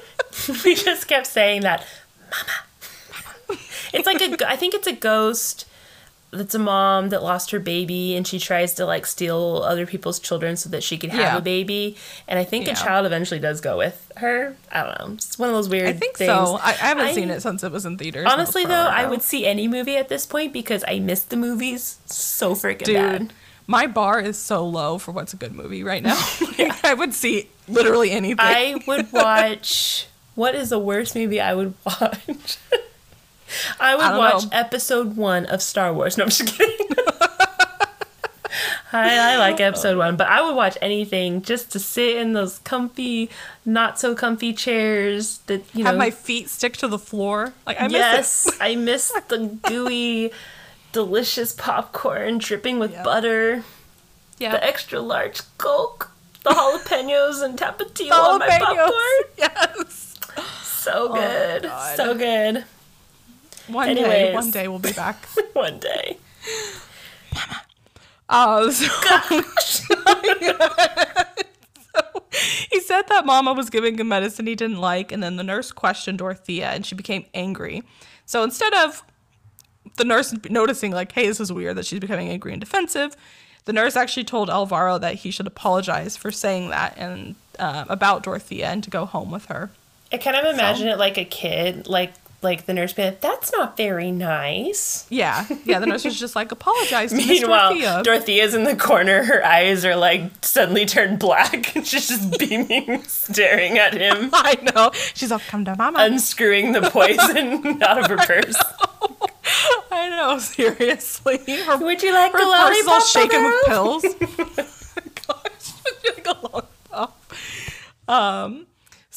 we just kept saying that, Mama. It's like a. I think it's a ghost. That's a mom that lost her baby, and she tries to like steal other people's children so that she could have Yeah. a baby. And I think Yeah. a child eventually does go with her. I don't know. It's one of those weird. I think things. so. I, I haven't I- seen it since it was in theaters. Honestly, though, I would see any movie at this point because I miss the movies so freaking Dude, bad. my bar is so low for what's a good movie right now. I would see literally anything. I would watch. What is the worst movie I would watch? I would I watch know. episode one of Star Wars. No, I'm just kidding. I, I like episode one, but I would watch anything just to sit in those comfy, not so comfy chairs that you have my feet stick to the floor. Like I miss yes, it. I miss the gooey, delicious popcorn dripping with Yeah. butter, Yeah. the extra large Coke, the jalapenos and tapatio on my popcorn. Yes. So oh, good. Oh so good. One day, one day we'll be back. One day. Mama. Uh, so, so he said that Mama was giving him medicine he didn't like, and then the nurse questioned Dorothea, and she became angry. So instead of the nurse noticing, like, hey, this is weird that she's becoming angry and defensive, the nurse actually told Alvaro that he should apologize for saying that and uh, about Dorothea and to go home with her. I kind of imagine it like a kid, like like the nurse be like, "That's not very nice." Yeah, yeah. The nurse was just like, apologize Meanwhile, Dorothea. Dorothea's in the corner. Her eyes are like suddenly turned black, and she's just beaming, staring at him, I know. She's like, come to mama. unscrewing the poison out of her purse. I know, seriously. Her, Would you like her a purse is all lollipop? shaken with pills. Gosh, like a lollipop. Um,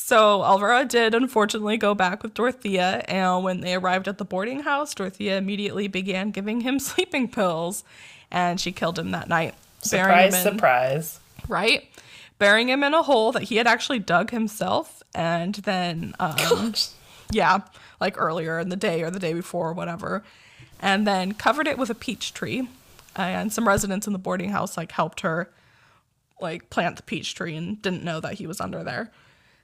so Alvaro did unfortunately go back with Dorothea, and when they arrived at the boarding house, Dorothea immediately began giving him sleeping pills, and she killed him that night. Surprise, in- surprise. right? Burying him in a hole that he had actually dug himself, and then um, yeah, like earlier in the day or the day before or whatever, and then covered it with a peach tree. And some residents in the boarding house like helped her like plant the peach tree and didn't know that he was under there.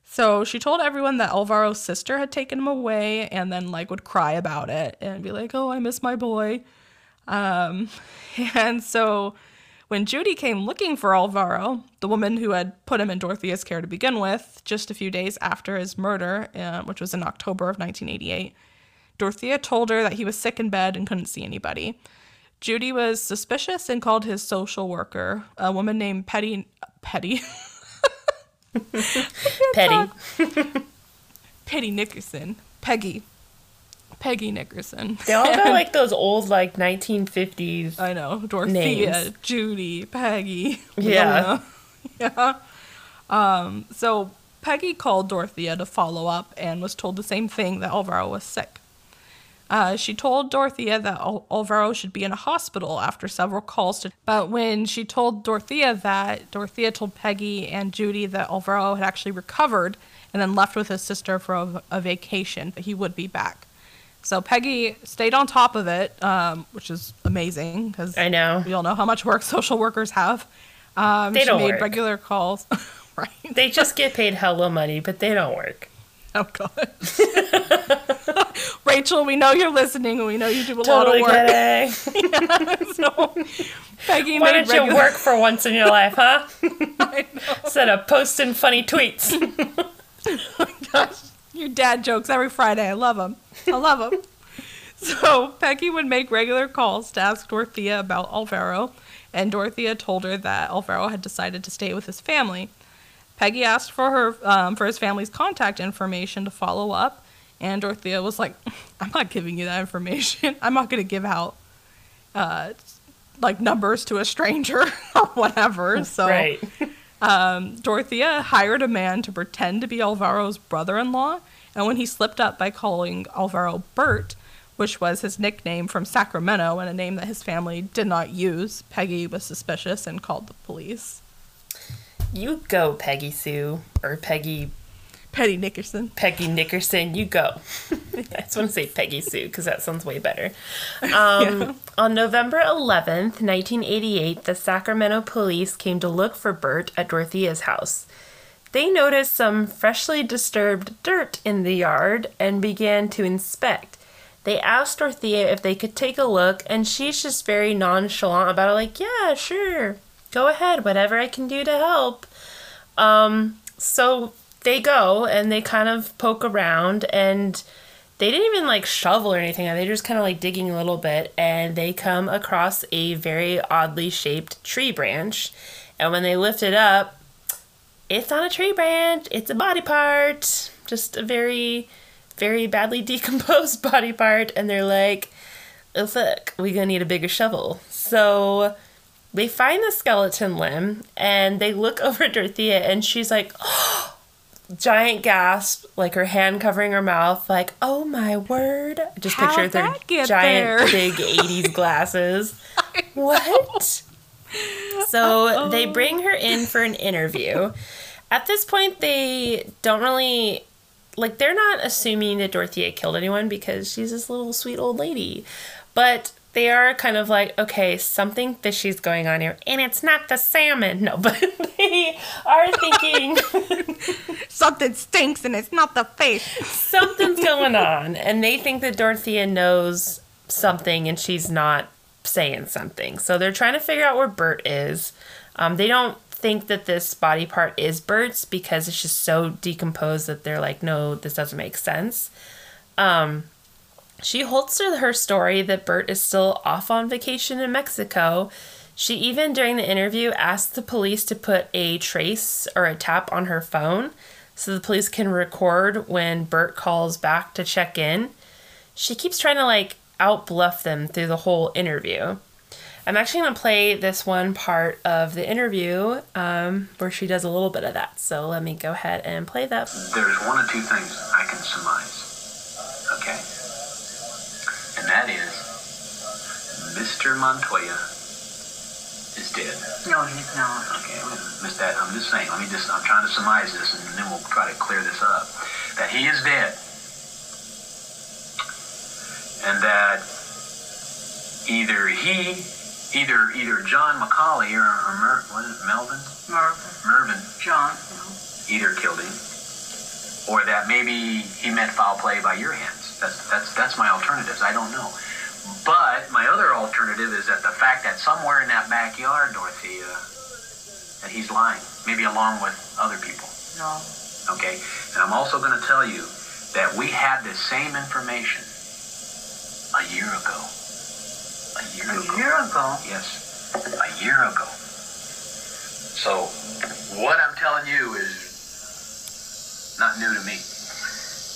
So she told everyone that Alvaro's sister had taken him away and then like would cry about it and be like, "Oh, I miss my boy." Um, and so when Judy came looking for Alvaro, the woman who had put him in Dorothea's care to begin with, just a few days after his murder, uh, which was in October of 1988, Dorothea told her that he was sick in bed and couldn't see anybody. Judy was suspicious and called his social worker, a woman named Petty. Petty. Petty. Petty Nickerson. Peggy. Peggy Nickerson. They all got like those old like 1950s. I know. Dorothea, Names. Judy, Peggy. Yeah. Yeah. Um, so Peggy called Dorothea to follow up and was told the same thing that Alvaro was sick. Uh, she told Dorothea that Al- Alvaro should be in a hospital after several calls to. But when she told Dorothea that, Dorothea told Peggy and Judy that Alvaro had actually recovered and then left with his sister for a, a vacation, but he would be back. So Peggy stayed on top of it, um, which is amazing because I know. we all know how much work social workers have. Um, They she don't made work. regular calls. right. They just get paid hella money, but they don't work. Oh god. Rachel, we know you're listening and we know you do a Totally lot of work. kidding. so Peggy Why made don't you work for once in your life, huh? I know. Instead of posting funny tweets. oh my Gosh, your dad jokes every Friday. I love them. I love them. so Peggy would make regular calls to ask Dorothea about Alvaro, and Dorothea told her that Alvaro had decided to stay with his family. Peggy asked for her um, for his family's contact information to follow up, and Dorothea was like, "I'm not giving you that information. I'm not going to give out." Uh, like numbers to a stranger or whatever. So right. um, Dorothea hired a man to pretend to be Alvaro's brother in law, and when he slipped up by calling Alvaro Bert, which was his nickname from Sacramento and a name that his family did not use, Peggy was suspicious and called the police. You go, Peggy Sue. Or Peggy Petty Nickerson. Peggy Nickerson, you go. I just want to say Peggy Sue because that sounds way better. Um, On November 11th, 1988, the Sacramento police came to look for Bert at Dorothea's house. They noticed some freshly disturbed dirt in the yard and began to inspect. They asked Dorothea if they could take a look, and she's just very nonchalant about it, like, yeah, sure, go ahead, whatever I can do to help. Um, so they go and they kind of poke around and they didn't even like shovel or anything. They're just kind of like digging a little bit and they come across a very oddly shaped tree branch. And when they lift it up, it's not a tree branch, it's a body part. Just a very, very badly decomposed body part. And they're like, oh fuck, we're gonna need a bigger shovel. So they find the skeleton limb and they look over at Dorothea and she's like, oh, giant gasp, like her hand covering her mouth, like, oh my word. Just How'd picture their giant there? big 80s glasses. what? So they bring her in for an interview. At this point, they don't really. Like, they're not assuming that Dorothea killed anyone because she's this little sweet old lady. But they are kind of like, okay, something fishy's going on here. And it's not the salmon. No, but they are thinking Something stinks and it's not the face. something's going on. And they think that Dorothea knows something and she's not saying something. So they're trying to figure out where Bert is. Um, they don't think that this body part is Bert's because it's just so decomposed that they're like, no, this doesn't make sense. Um, She holds to her story that Bert is still off on vacation in Mexico. She even, during the interview, asked the police to put a trace or a tap on her phone so the police can record when Bert calls back to check in. She keeps trying to like outbluff them through the whole interview. I'm actually going to play this one part of the interview um, where she does a little bit of that. So let me go ahead and play that. There's one or two things I can surmise. That is Mr. Montoya is dead. No, he's not. Okay, Miss that I'm just saying, let me just I'm trying to surmise this and then we'll try to clear this up. That he is dead. And that either he either either John McCauley or, or Mer, what is it, Melvin? Mervyn. Mervyn John. No. either killed him, or that maybe he meant foul play by your hands. That's that's that's my alternatives. I don't know. But my other alternative is that the fact that somewhere in that backyard, Dorothea, that he's lying, maybe along with other people. No. Okay, and I'm also going to tell you that we had this same information a year ago. A year A ago. year ago. Yes, a year ago. So, what I'm telling you is not new to me.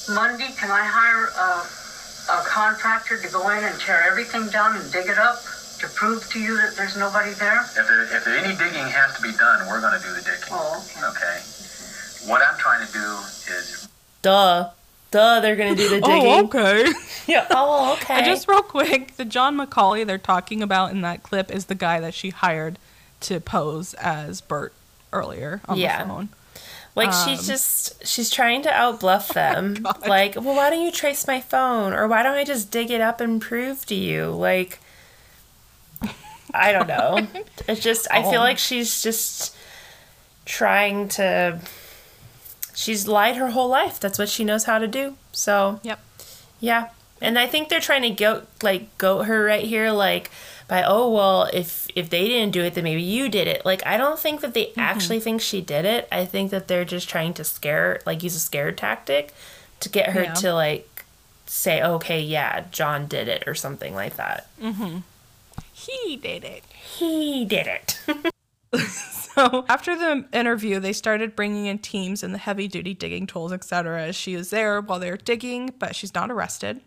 Monday, can I hire a, a contractor to go in and tear everything down and dig it up to prove to you that there's nobody there? If, there, if there any digging has to be done, we're going to do the digging. Oh, okay. Okay? What I'm trying to do is Duh. Duh, they're going to do the oh, digging. Oh, okay. Yeah. Oh, okay. And just real quick, the John McCauley they're talking about in that clip is the guy that she hired to pose as Bert earlier on Yeah. the phone. Like Um, she's just she's trying to outbluff them. God. like, well, why don't you trace my phone, or why don't I just dig it up and prove to you? Like, I don't know. It's just I feel Oh. like she's just trying to. She's lied her whole life. That's what she knows how to do. So Yep. yeah, and I think they're trying to goat like goat her right here, like by oh well, if if they didn't do it, then maybe you did it. Like I don't think that they mm-hmm. actually think she did it. I think that they're just trying to scare, like use a scare tactic, to get her Yeah. to like say oh, okay, yeah, John did it or something like that. Mm-hmm. He did it. He did it. So after the interview, they started bringing in teams and the heavy duty digging tools, etc. She is there while they're digging, but she's not arrested.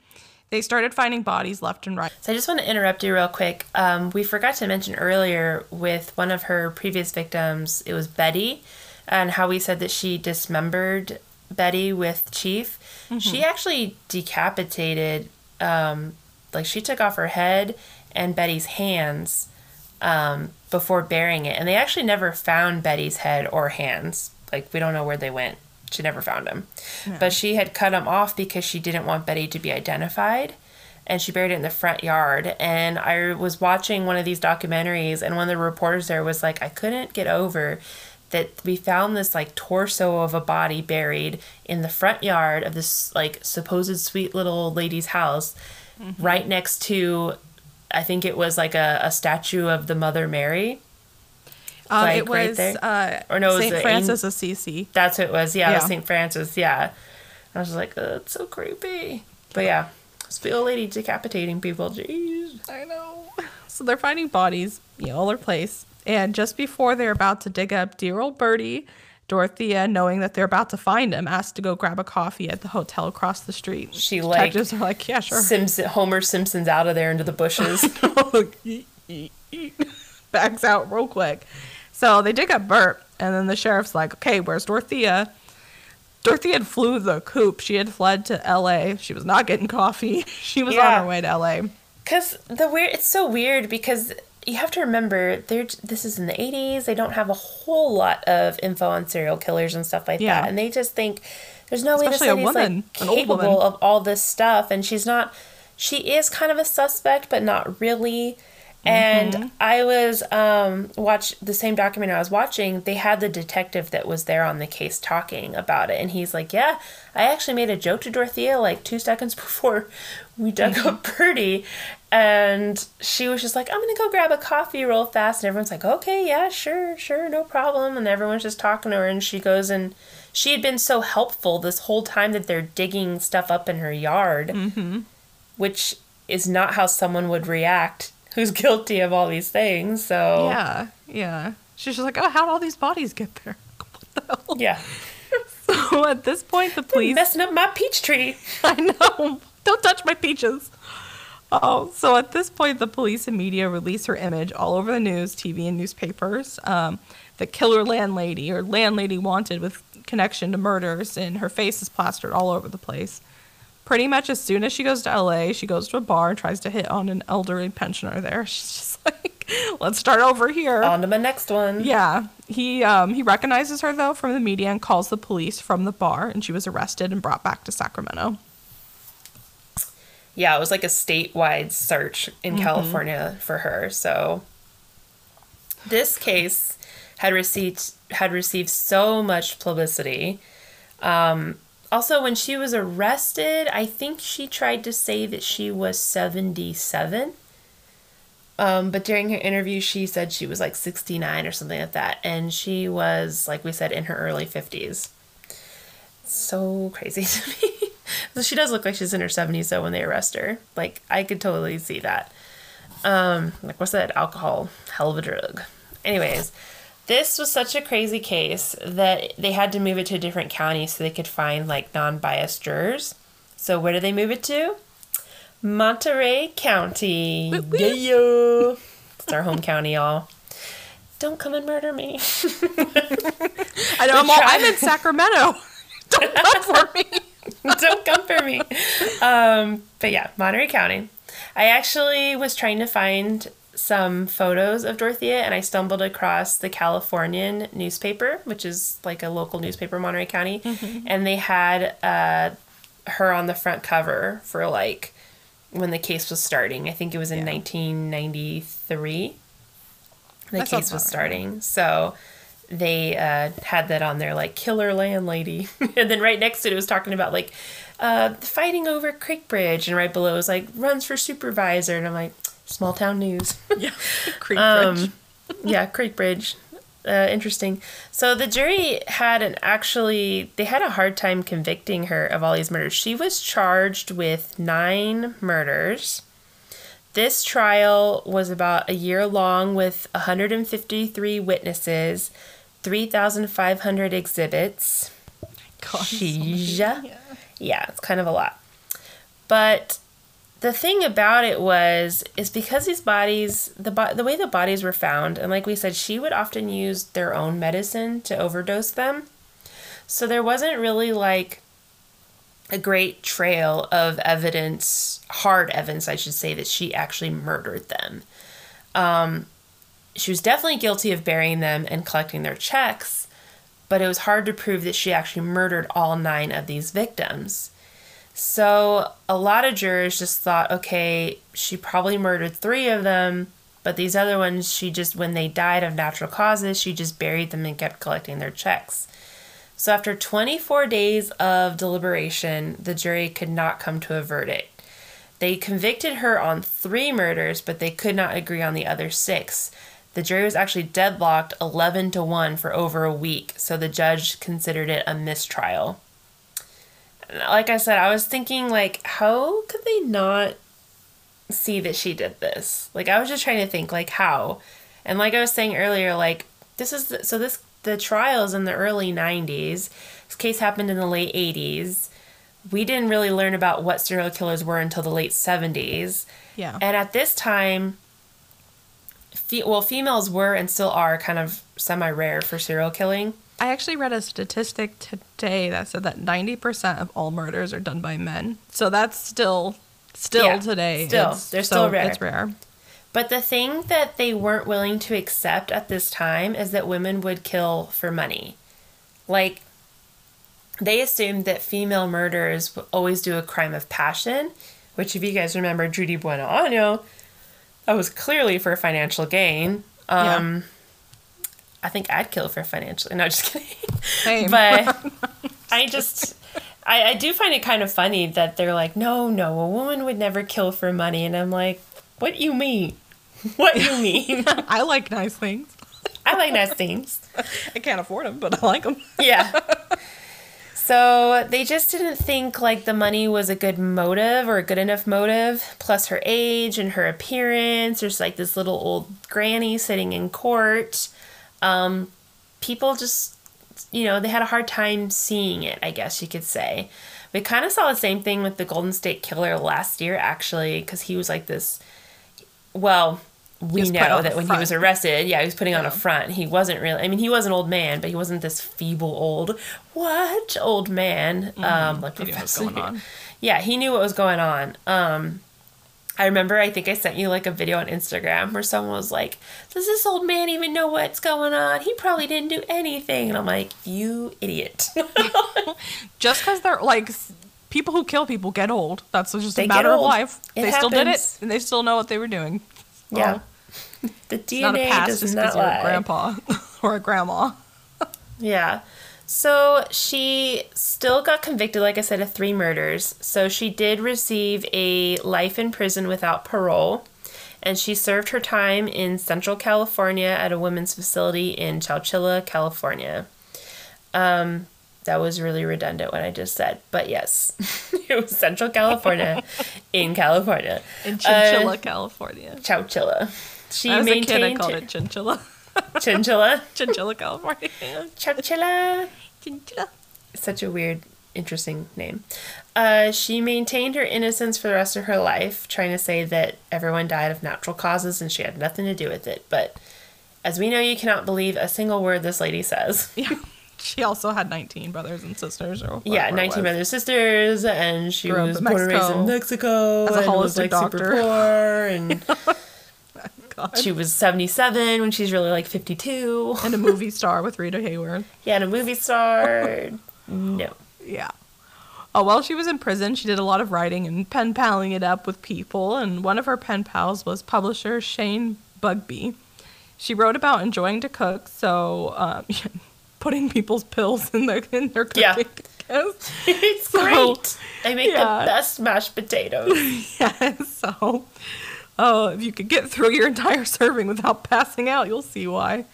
They started finding bodies left and right. So I just want to interrupt you real quick. Um, we forgot to mention earlier with one of her previous victims, it was Betty, and how we said that she dismembered Betty with Chief. She actually decapitated, um, like she took off her head and Betty's hands um, before burying it, and they actually never found Betty's head or hands. Like we don't know where they went. She never found them, but she had cut him off because she didn't want Betty to be identified and she buried it in the front yard. And I was watching one of these documentaries, and one of the reporters there was like, I couldn't get over that we found this like torso of a body buried in the front yard of this like supposed sweet little lady's house, mm-hmm. right next to, I think it was like a, a statue of the Mother Mary. Um, it right was there? uh, Or no, it was St. the Francis Assisi. That's what it was. Yeah, it was Yeah. St. Francis. Yeah. I was like, oh, it's so creepy. But yeah, old lady decapitating people. Jeez. I know. So they're finding bodies, you know, all over the place. And just before they're about to dig up dear old Bertie, Dorothea, knowing that they're about to find him, asks to go grab a coffee at the hotel across the street. She, like, detectives are like, yeah, sure. Simpson, Homer Simpson's out of there into the bushes. Backs out real quick. So they dig up Bert, and then the sheriff's like, okay, where's Dorothea? Dorothea had flew the coop. She had fled to L.A. She was not getting coffee. She was on her way to L.A. Because the weird, it's so weird because you have to remember, they're, this is in the 80s. They don't have a whole lot of info on serial killers and stuff like Yeah. that. And they just think there's no way this lady's woman, like an old capable woman. of all this stuff. And she's not, she is kind of a suspect, but not really. And Mm-hmm. I was um watch the same documentary I was watching, they had the detective that was there on the case talking about it and he's like, "Yeah, I actually made a joke to Dorothea like 2 seconds before we dug up Birdie." And she was just like, "I'm going to go grab a coffee real fast." And everyone's like, "Okay, yeah, sure, sure, no problem." And everyone's just talking to her and she goes and she had been so helpful this whole time that they're digging stuff up in her yard. which is not how someone would react who's guilty of all these things. So Yeah, yeah. She's just like, oh, how'd all these bodies get there? What the hell? yeah. So at this point, the police. messing up my peach tree. I know. Don't touch my peaches. Oh, so at this point, the police and media release her image all over the news, TV, and newspapers. Um, the killer landlady or landlady wanted with connection to murders, and her face is plastered all over the place. Pretty much as soon as she goes to LA, she goes to a bar and tries to hit on an elderly pensioner there. She's just like, let's start over here. On to my next one. Yeah, he um, he recognizes her though from the media and calls the police from the bar, and she was arrested and brought back to Sacramento. Yeah, it was like a statewide search in California for her. So this case had received had received so much publicity. Um, also, when she was arrested, I think she tried to say that she was seventy seven. Um, but during her interview, she said she was like 69 or something like that. And she was, like we said, in her early 50s. So crazy to me. so she does look like she's in her 70s, though, when they arrest her. Like, I could totally see that. Um, like, what's that? Alcohol. Hell of a drug. Anyways, this was such a crazy case that they had to move it to a different county so they could find, like, non biased jurors. So, where did they move it to? Monterey County. Yeah. It's our home county, y'all. Don't come and murder me. I know. I'm, all, I'm in Sacramento. Don't come for me. Don't come for me. Um, but yeah, Monterey County. I actually was trying to find some photos of Dorothea and I stumbled across the Californian newspaper, which is like a local newspaper in Monterey County. And they had uh, her on the front cover for like when the case was starting. I think it was in 1993. The That case was about right. starting. So they uh, had that on there, like killer landlady. and then right next to it, it was talking about like uh, fighting over Creek Bridge. And right below it was like runs for supervisor. And I'm like, small town news. Yeah. Creek Um, Bridge. yeah, Creek Bridge. Uh, interesting. So the jury had an actually they had a hard time convicting her of all these murders. She was charged with nine murders. This trial was about a year long with 153 witnesses, 3,500 exhibits. God, so many. Yeah, it's kind of a lot. But the thing about it was is because these bodies the bo- the way the bodies were found and like we said she would often use their own medicine to overdose them. So there wasn't really like a great trail of evidence, hard evidence I should say that she actually murdered them. Um she was definitely guilty of burying them and collecting their checks, but it was hard to prove that she actually murdered all nine of these victims. So a lot of jurors just thought, okay, she probably murdered three of them, but these other ones, she just, when they died of natural causes, she just buried them and kept collecting their checks. So after 24 days of deliberation, the jury could not come to a verdict. They convicted her on three murders, but they could not agree on the other six. The jury was actually deadlocked 11 to 1 for over a week, so the judge considered it a mistrial like I said, I was thinking like, how could they not see that she did this? Like I was just trying to think like how, and like I was saying earlier, like this is the, so this the trials in the early '90s. This case happened in the late '80s. We didn't really learn about what serial killers were until the late '70s, Yeah. and at this time. Fe- well, females were and still are kind of semi rare for serial killing. I actually read a statistic today that said that 90% of all murders are done by men. So that's still, still Yeah, today. still. it's- They're so still rare. It's rare. But the thing that they weren't willing to accept at this time is that women would kill for money. Like, they assumed that female murderers would always do a crime of passion, which, if you guys remember Judy Buono, that was clearly for financial gain. Um, I think I'd kill for financial. No, just kidding. But I just, I, I do find it kind of funny that they're like, no, no, a woman would never kill for money. And I'm like, what do you mean? What you mean? I like nice things. I like nice things. I can't afford them, but I like them. Yeah. So they just didn't think like the money was a good motive or a good enough motive. Plus her age and her appearance. There's like this little old granny sitting in court. Um, people just, you know, they had a hard time seeing it. I guess you could say. We kind of saw the same thing with the Golden State Killer last year, actually, because he was like this. Well, we know that when he was arrested, yeah, he was putting on a front. He wasn't really. I mean, he was an old man, but he wasn't this feeble old what old man. Um, like. He knew what was going on. Yeah, he knew what was going on. Um, I remember. I think I sent you like a video on Instagram where someone was like, "Does this old man even know what's going on? He probably didn't do anything." And I'm like, "You idiot." Just because they're like people who kill people get old. That's just They a matter of life. It they still did it, and they still know what they were doing. yeah. Well, The it's not a DNA pass does just not you're lie. a grandpa or a grandma. Yeah. So she still got convicted, like I said, of three murders. So she did receive a life in prison without parole. And she served her time in Central California at a women's facility in Chowchilla, California. Um, that was really redundant what I just said. But yes, it was Central California in California. In Chinchilla, Uh, California. Chowchilla. She I was a kid, I called it Chinchilla. Chinchilla. Chinchilla, California. Chinchilla. Chinchilla. such a weird, interesting name. Uh, she maintained her innocence for the rest of her life, trying to say that everyone died of natural causes and she had nothing to do with it. But as we know, you cannot believe a single word this lady says. Yeah. She also had 19 brothers and sisters. Or yeah, 19 was. brothers sisters, and she Grew was born and raised in Mexico as a and was holistic like doctor. super poor, and God. she was 77 when she's really like 52. and a movie star with Rita Hayworth. Yeah, and a movie star. no. Yeah. Oh, while she was in prison, she did a lot of writing and pen paling it up with people, and one of her pen pals was publisher Shane Bugbee. She wrote about enjoying to cook, so um, putting people's pills in their in their cooking. Yeah. It's So, great. I make yeah. the best mashed potatoes. yeah. So, oh, if you could get through your entire serving without passing out, you'll see why.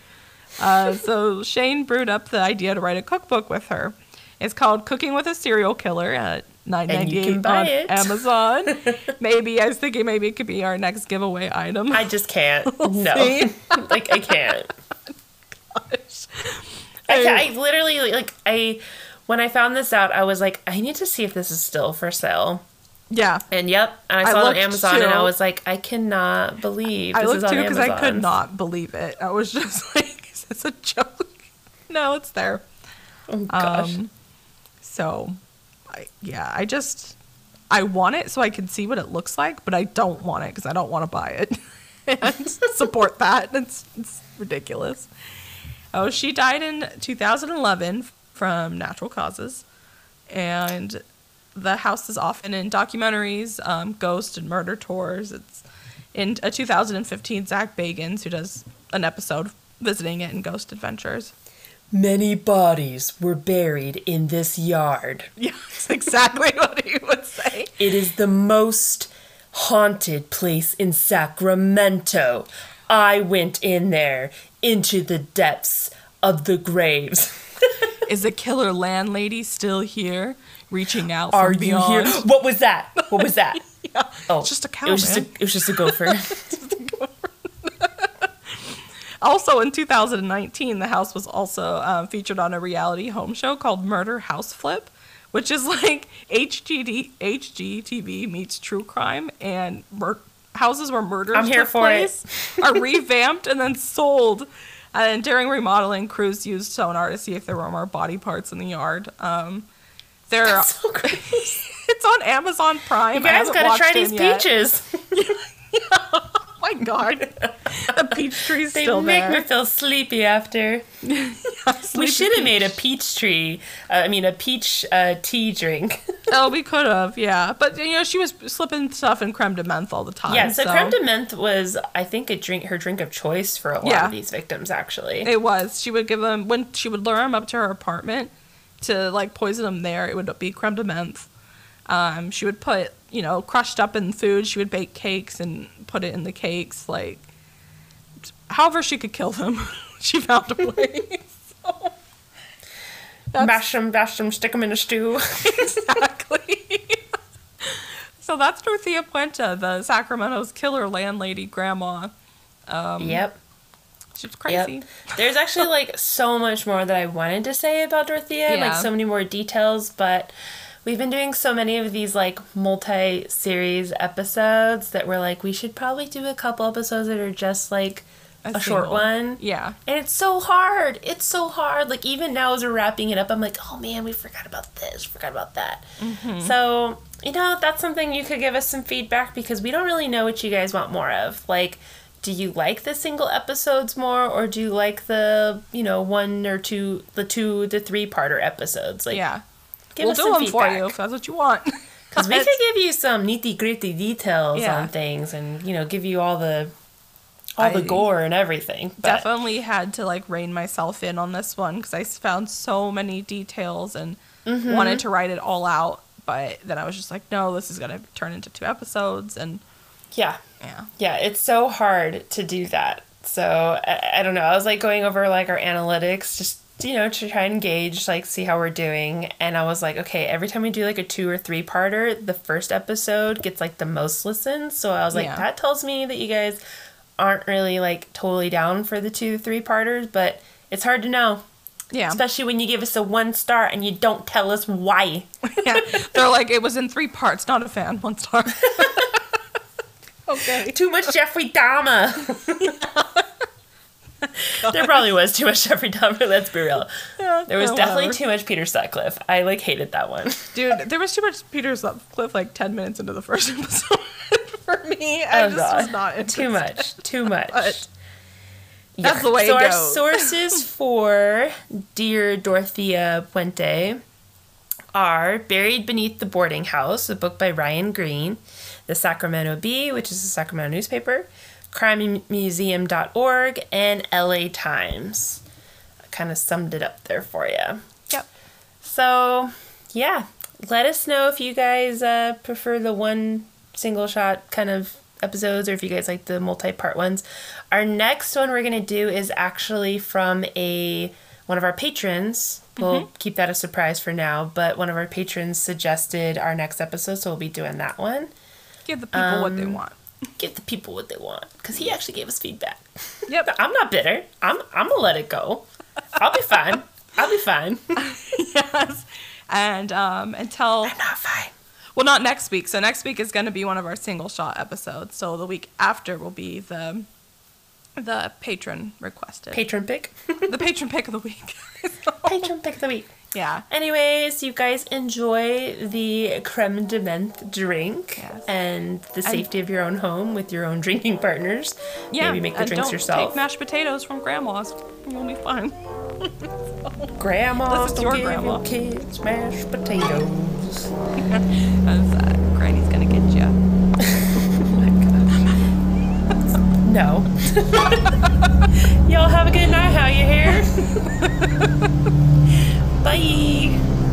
Uh, so Shane brewed up the idea to write a cookbook with her. It's called Cooking with a Serial Killer at nine And ninety you eight can buy on it. Amazon. maybe I was thinking maybe it could be our next giveaway item. I just can't. no. see. like I can't. Gosh. I, can't. I literally like I when I found this out, I was like, I need to see if this is still for sale. Yeah, And yep, and I I saw it on Amazon, and I was like, I cannot believe I this looked too because I could not believe it. I was just like, is this a joke? No, it's there. Oh gosh. Um, so, I, yeah, I just I want it so I can see what it looks like, but I don't want it because I don't want to buy it and support that. It's, it's ridiculous. Oh, she died in 2011 from natural causes, and the house is often in documentaries, um, ghost and murder tours. It's in a 2015 Zach Bagans who does an episode visiting it in Ghost Adventures. Many bodies were buried in this yard. Yeah, that's exactly what he would say. It is the most haunted place in Sacramento. I went in there into the depths of the graves. Is the killer landlady still here, reaching out Are you beyond? here? What was that? What was that? Yeah, Oh, it's just a cow, It was just a, it was just a gopher. Also, in 2019, the house was also um, featured on a reality home show called Murder House Flip, which is like HGD, HGTV meets true crime, and mur- houses where murders I'm here for it. are revamped and then sold. And during remodeling, crews used sonar to see if there were more body parts in the yard. Um, there, so it's on Amazon Prime. You guys gotta try these yet. peaches. Oh my god, the peach tree's They still make there. me feel sleepy after. We Sleepy should have made a peach. tree. Uh, I mean, a peach uh, tea drink. Oh, we could have, yeah. But you know, she was slipping stuff in creme de menthe all the time. yeah, so, creme de menthe was, I think, a drink, her drink of choice for a lot Yeah. of these victims. Actually, It was. She would give them when she would lure them up to her apartment to like poison them there. It would be creme de menthe. Um, she would put you know crushed up in food. She would bake cakes and put it in the cakes. Like, however she could kill them, she found a way. Mash them, bash them, stick them in a stew. exactly. so that's Dorothea Puente, the Sacramento's killer landlady grandma. yep. She's crazy. Yep. There's actually like so much more that I wanted to say about Dorothea, Yeah. like so many more details, but we've been doing so many of these like multi series episodes that we're like, we should probably do a couple episodes that are just like a, short one. Yeah. And it's so hard. It's so hard. Like even now as we're wrapping it up, I'm like, oh man, we forgot about this, forgot about that. Mm-hmm. So you know, that's something you could give us some feedback because we don't really know what you guys want more of. Like, do you like the single episodes more, or do you like the you know one or two, the two to three parter episodes? Like, Yeah. give we'll do them for you if that's what you want. Because we could give you some nitty gritty details Yeah. on things, and you know, give you all the all the gore and everything. But Definitely had to like rein myself in on this one because I found so many details and Mm-hmm. wanted to write it all out. But then I was just like, no, this is going to turn into two episodes. And yeah, yeah. Yeah, it's so hard to do that. So I, I don't know. I was like going over like our analytics, just you know, to try and gauge, like, see how we're doing. And I was like, okay, every time we do like a two or three parter, the first episode gets like the most listens. So I was like, Yeah. that tells me that you guys aren't really like totally down for the two, three parters, but it's hard to know. Yeah. Especially when you give us a one star and you don't tell us why. yeah. They're like, it was in three parts, not a fan, one star. okay. Too much Jeffrey Dahmer. there probably was too much Jeffrey Dahmer, let's be real. There was Yeah, definitely whatever. too much Peter Sutcliffe. I like hated that one. Dude, there was too much Peter Sutcliffe like 10 minutes into the first episode for me. I Oh, just God. was not interested. Too much. Too much. But that's the way so our sources for Dear Dorothea Puente are Buried Beneath the Boarding House, a book by Ryan Green, The Sacramento Bee, which is a Sacramento newspaper, crimemuseum.org, and LA Times. I kind of summed it up there for you. Yep. So, yeah, let us know if you guys uh, prefer the one single shot kind of episodes or if you guys like the multi part ones. Our next one we're going to do is actually from a one of our patrons. We'll keep that a surprise for now, but one of our patrons suggested our next episode, so we'll be doing that one. Give the people what Um, they want. Give the people what they want because he actually gave us feedback. Yep. I'm not bitter. I'm I'm gonna let it go. I'll be fine. I'll be fine. yes. And um, until I'm not fine. well, not next week. So next week is going to be one of our single shot episodes. So the week after will be the the patron requested, Patron pick. the patron pick of the week. So, Patron pick of the week. Yeah. Anyways, you guys enjoy the creme de menthe drink Yes. and the safety of your own home with your own drinking partners. Yeah. Maybe make the and drinks don't yourself. Take mashed potatoes from grandma's. You'll be fine. grandma, Unless it's don't your give grandma. your kids mashed potatoes. As uh, Granny's gonna get you. No. Y'all have a good night. How you here? Bye.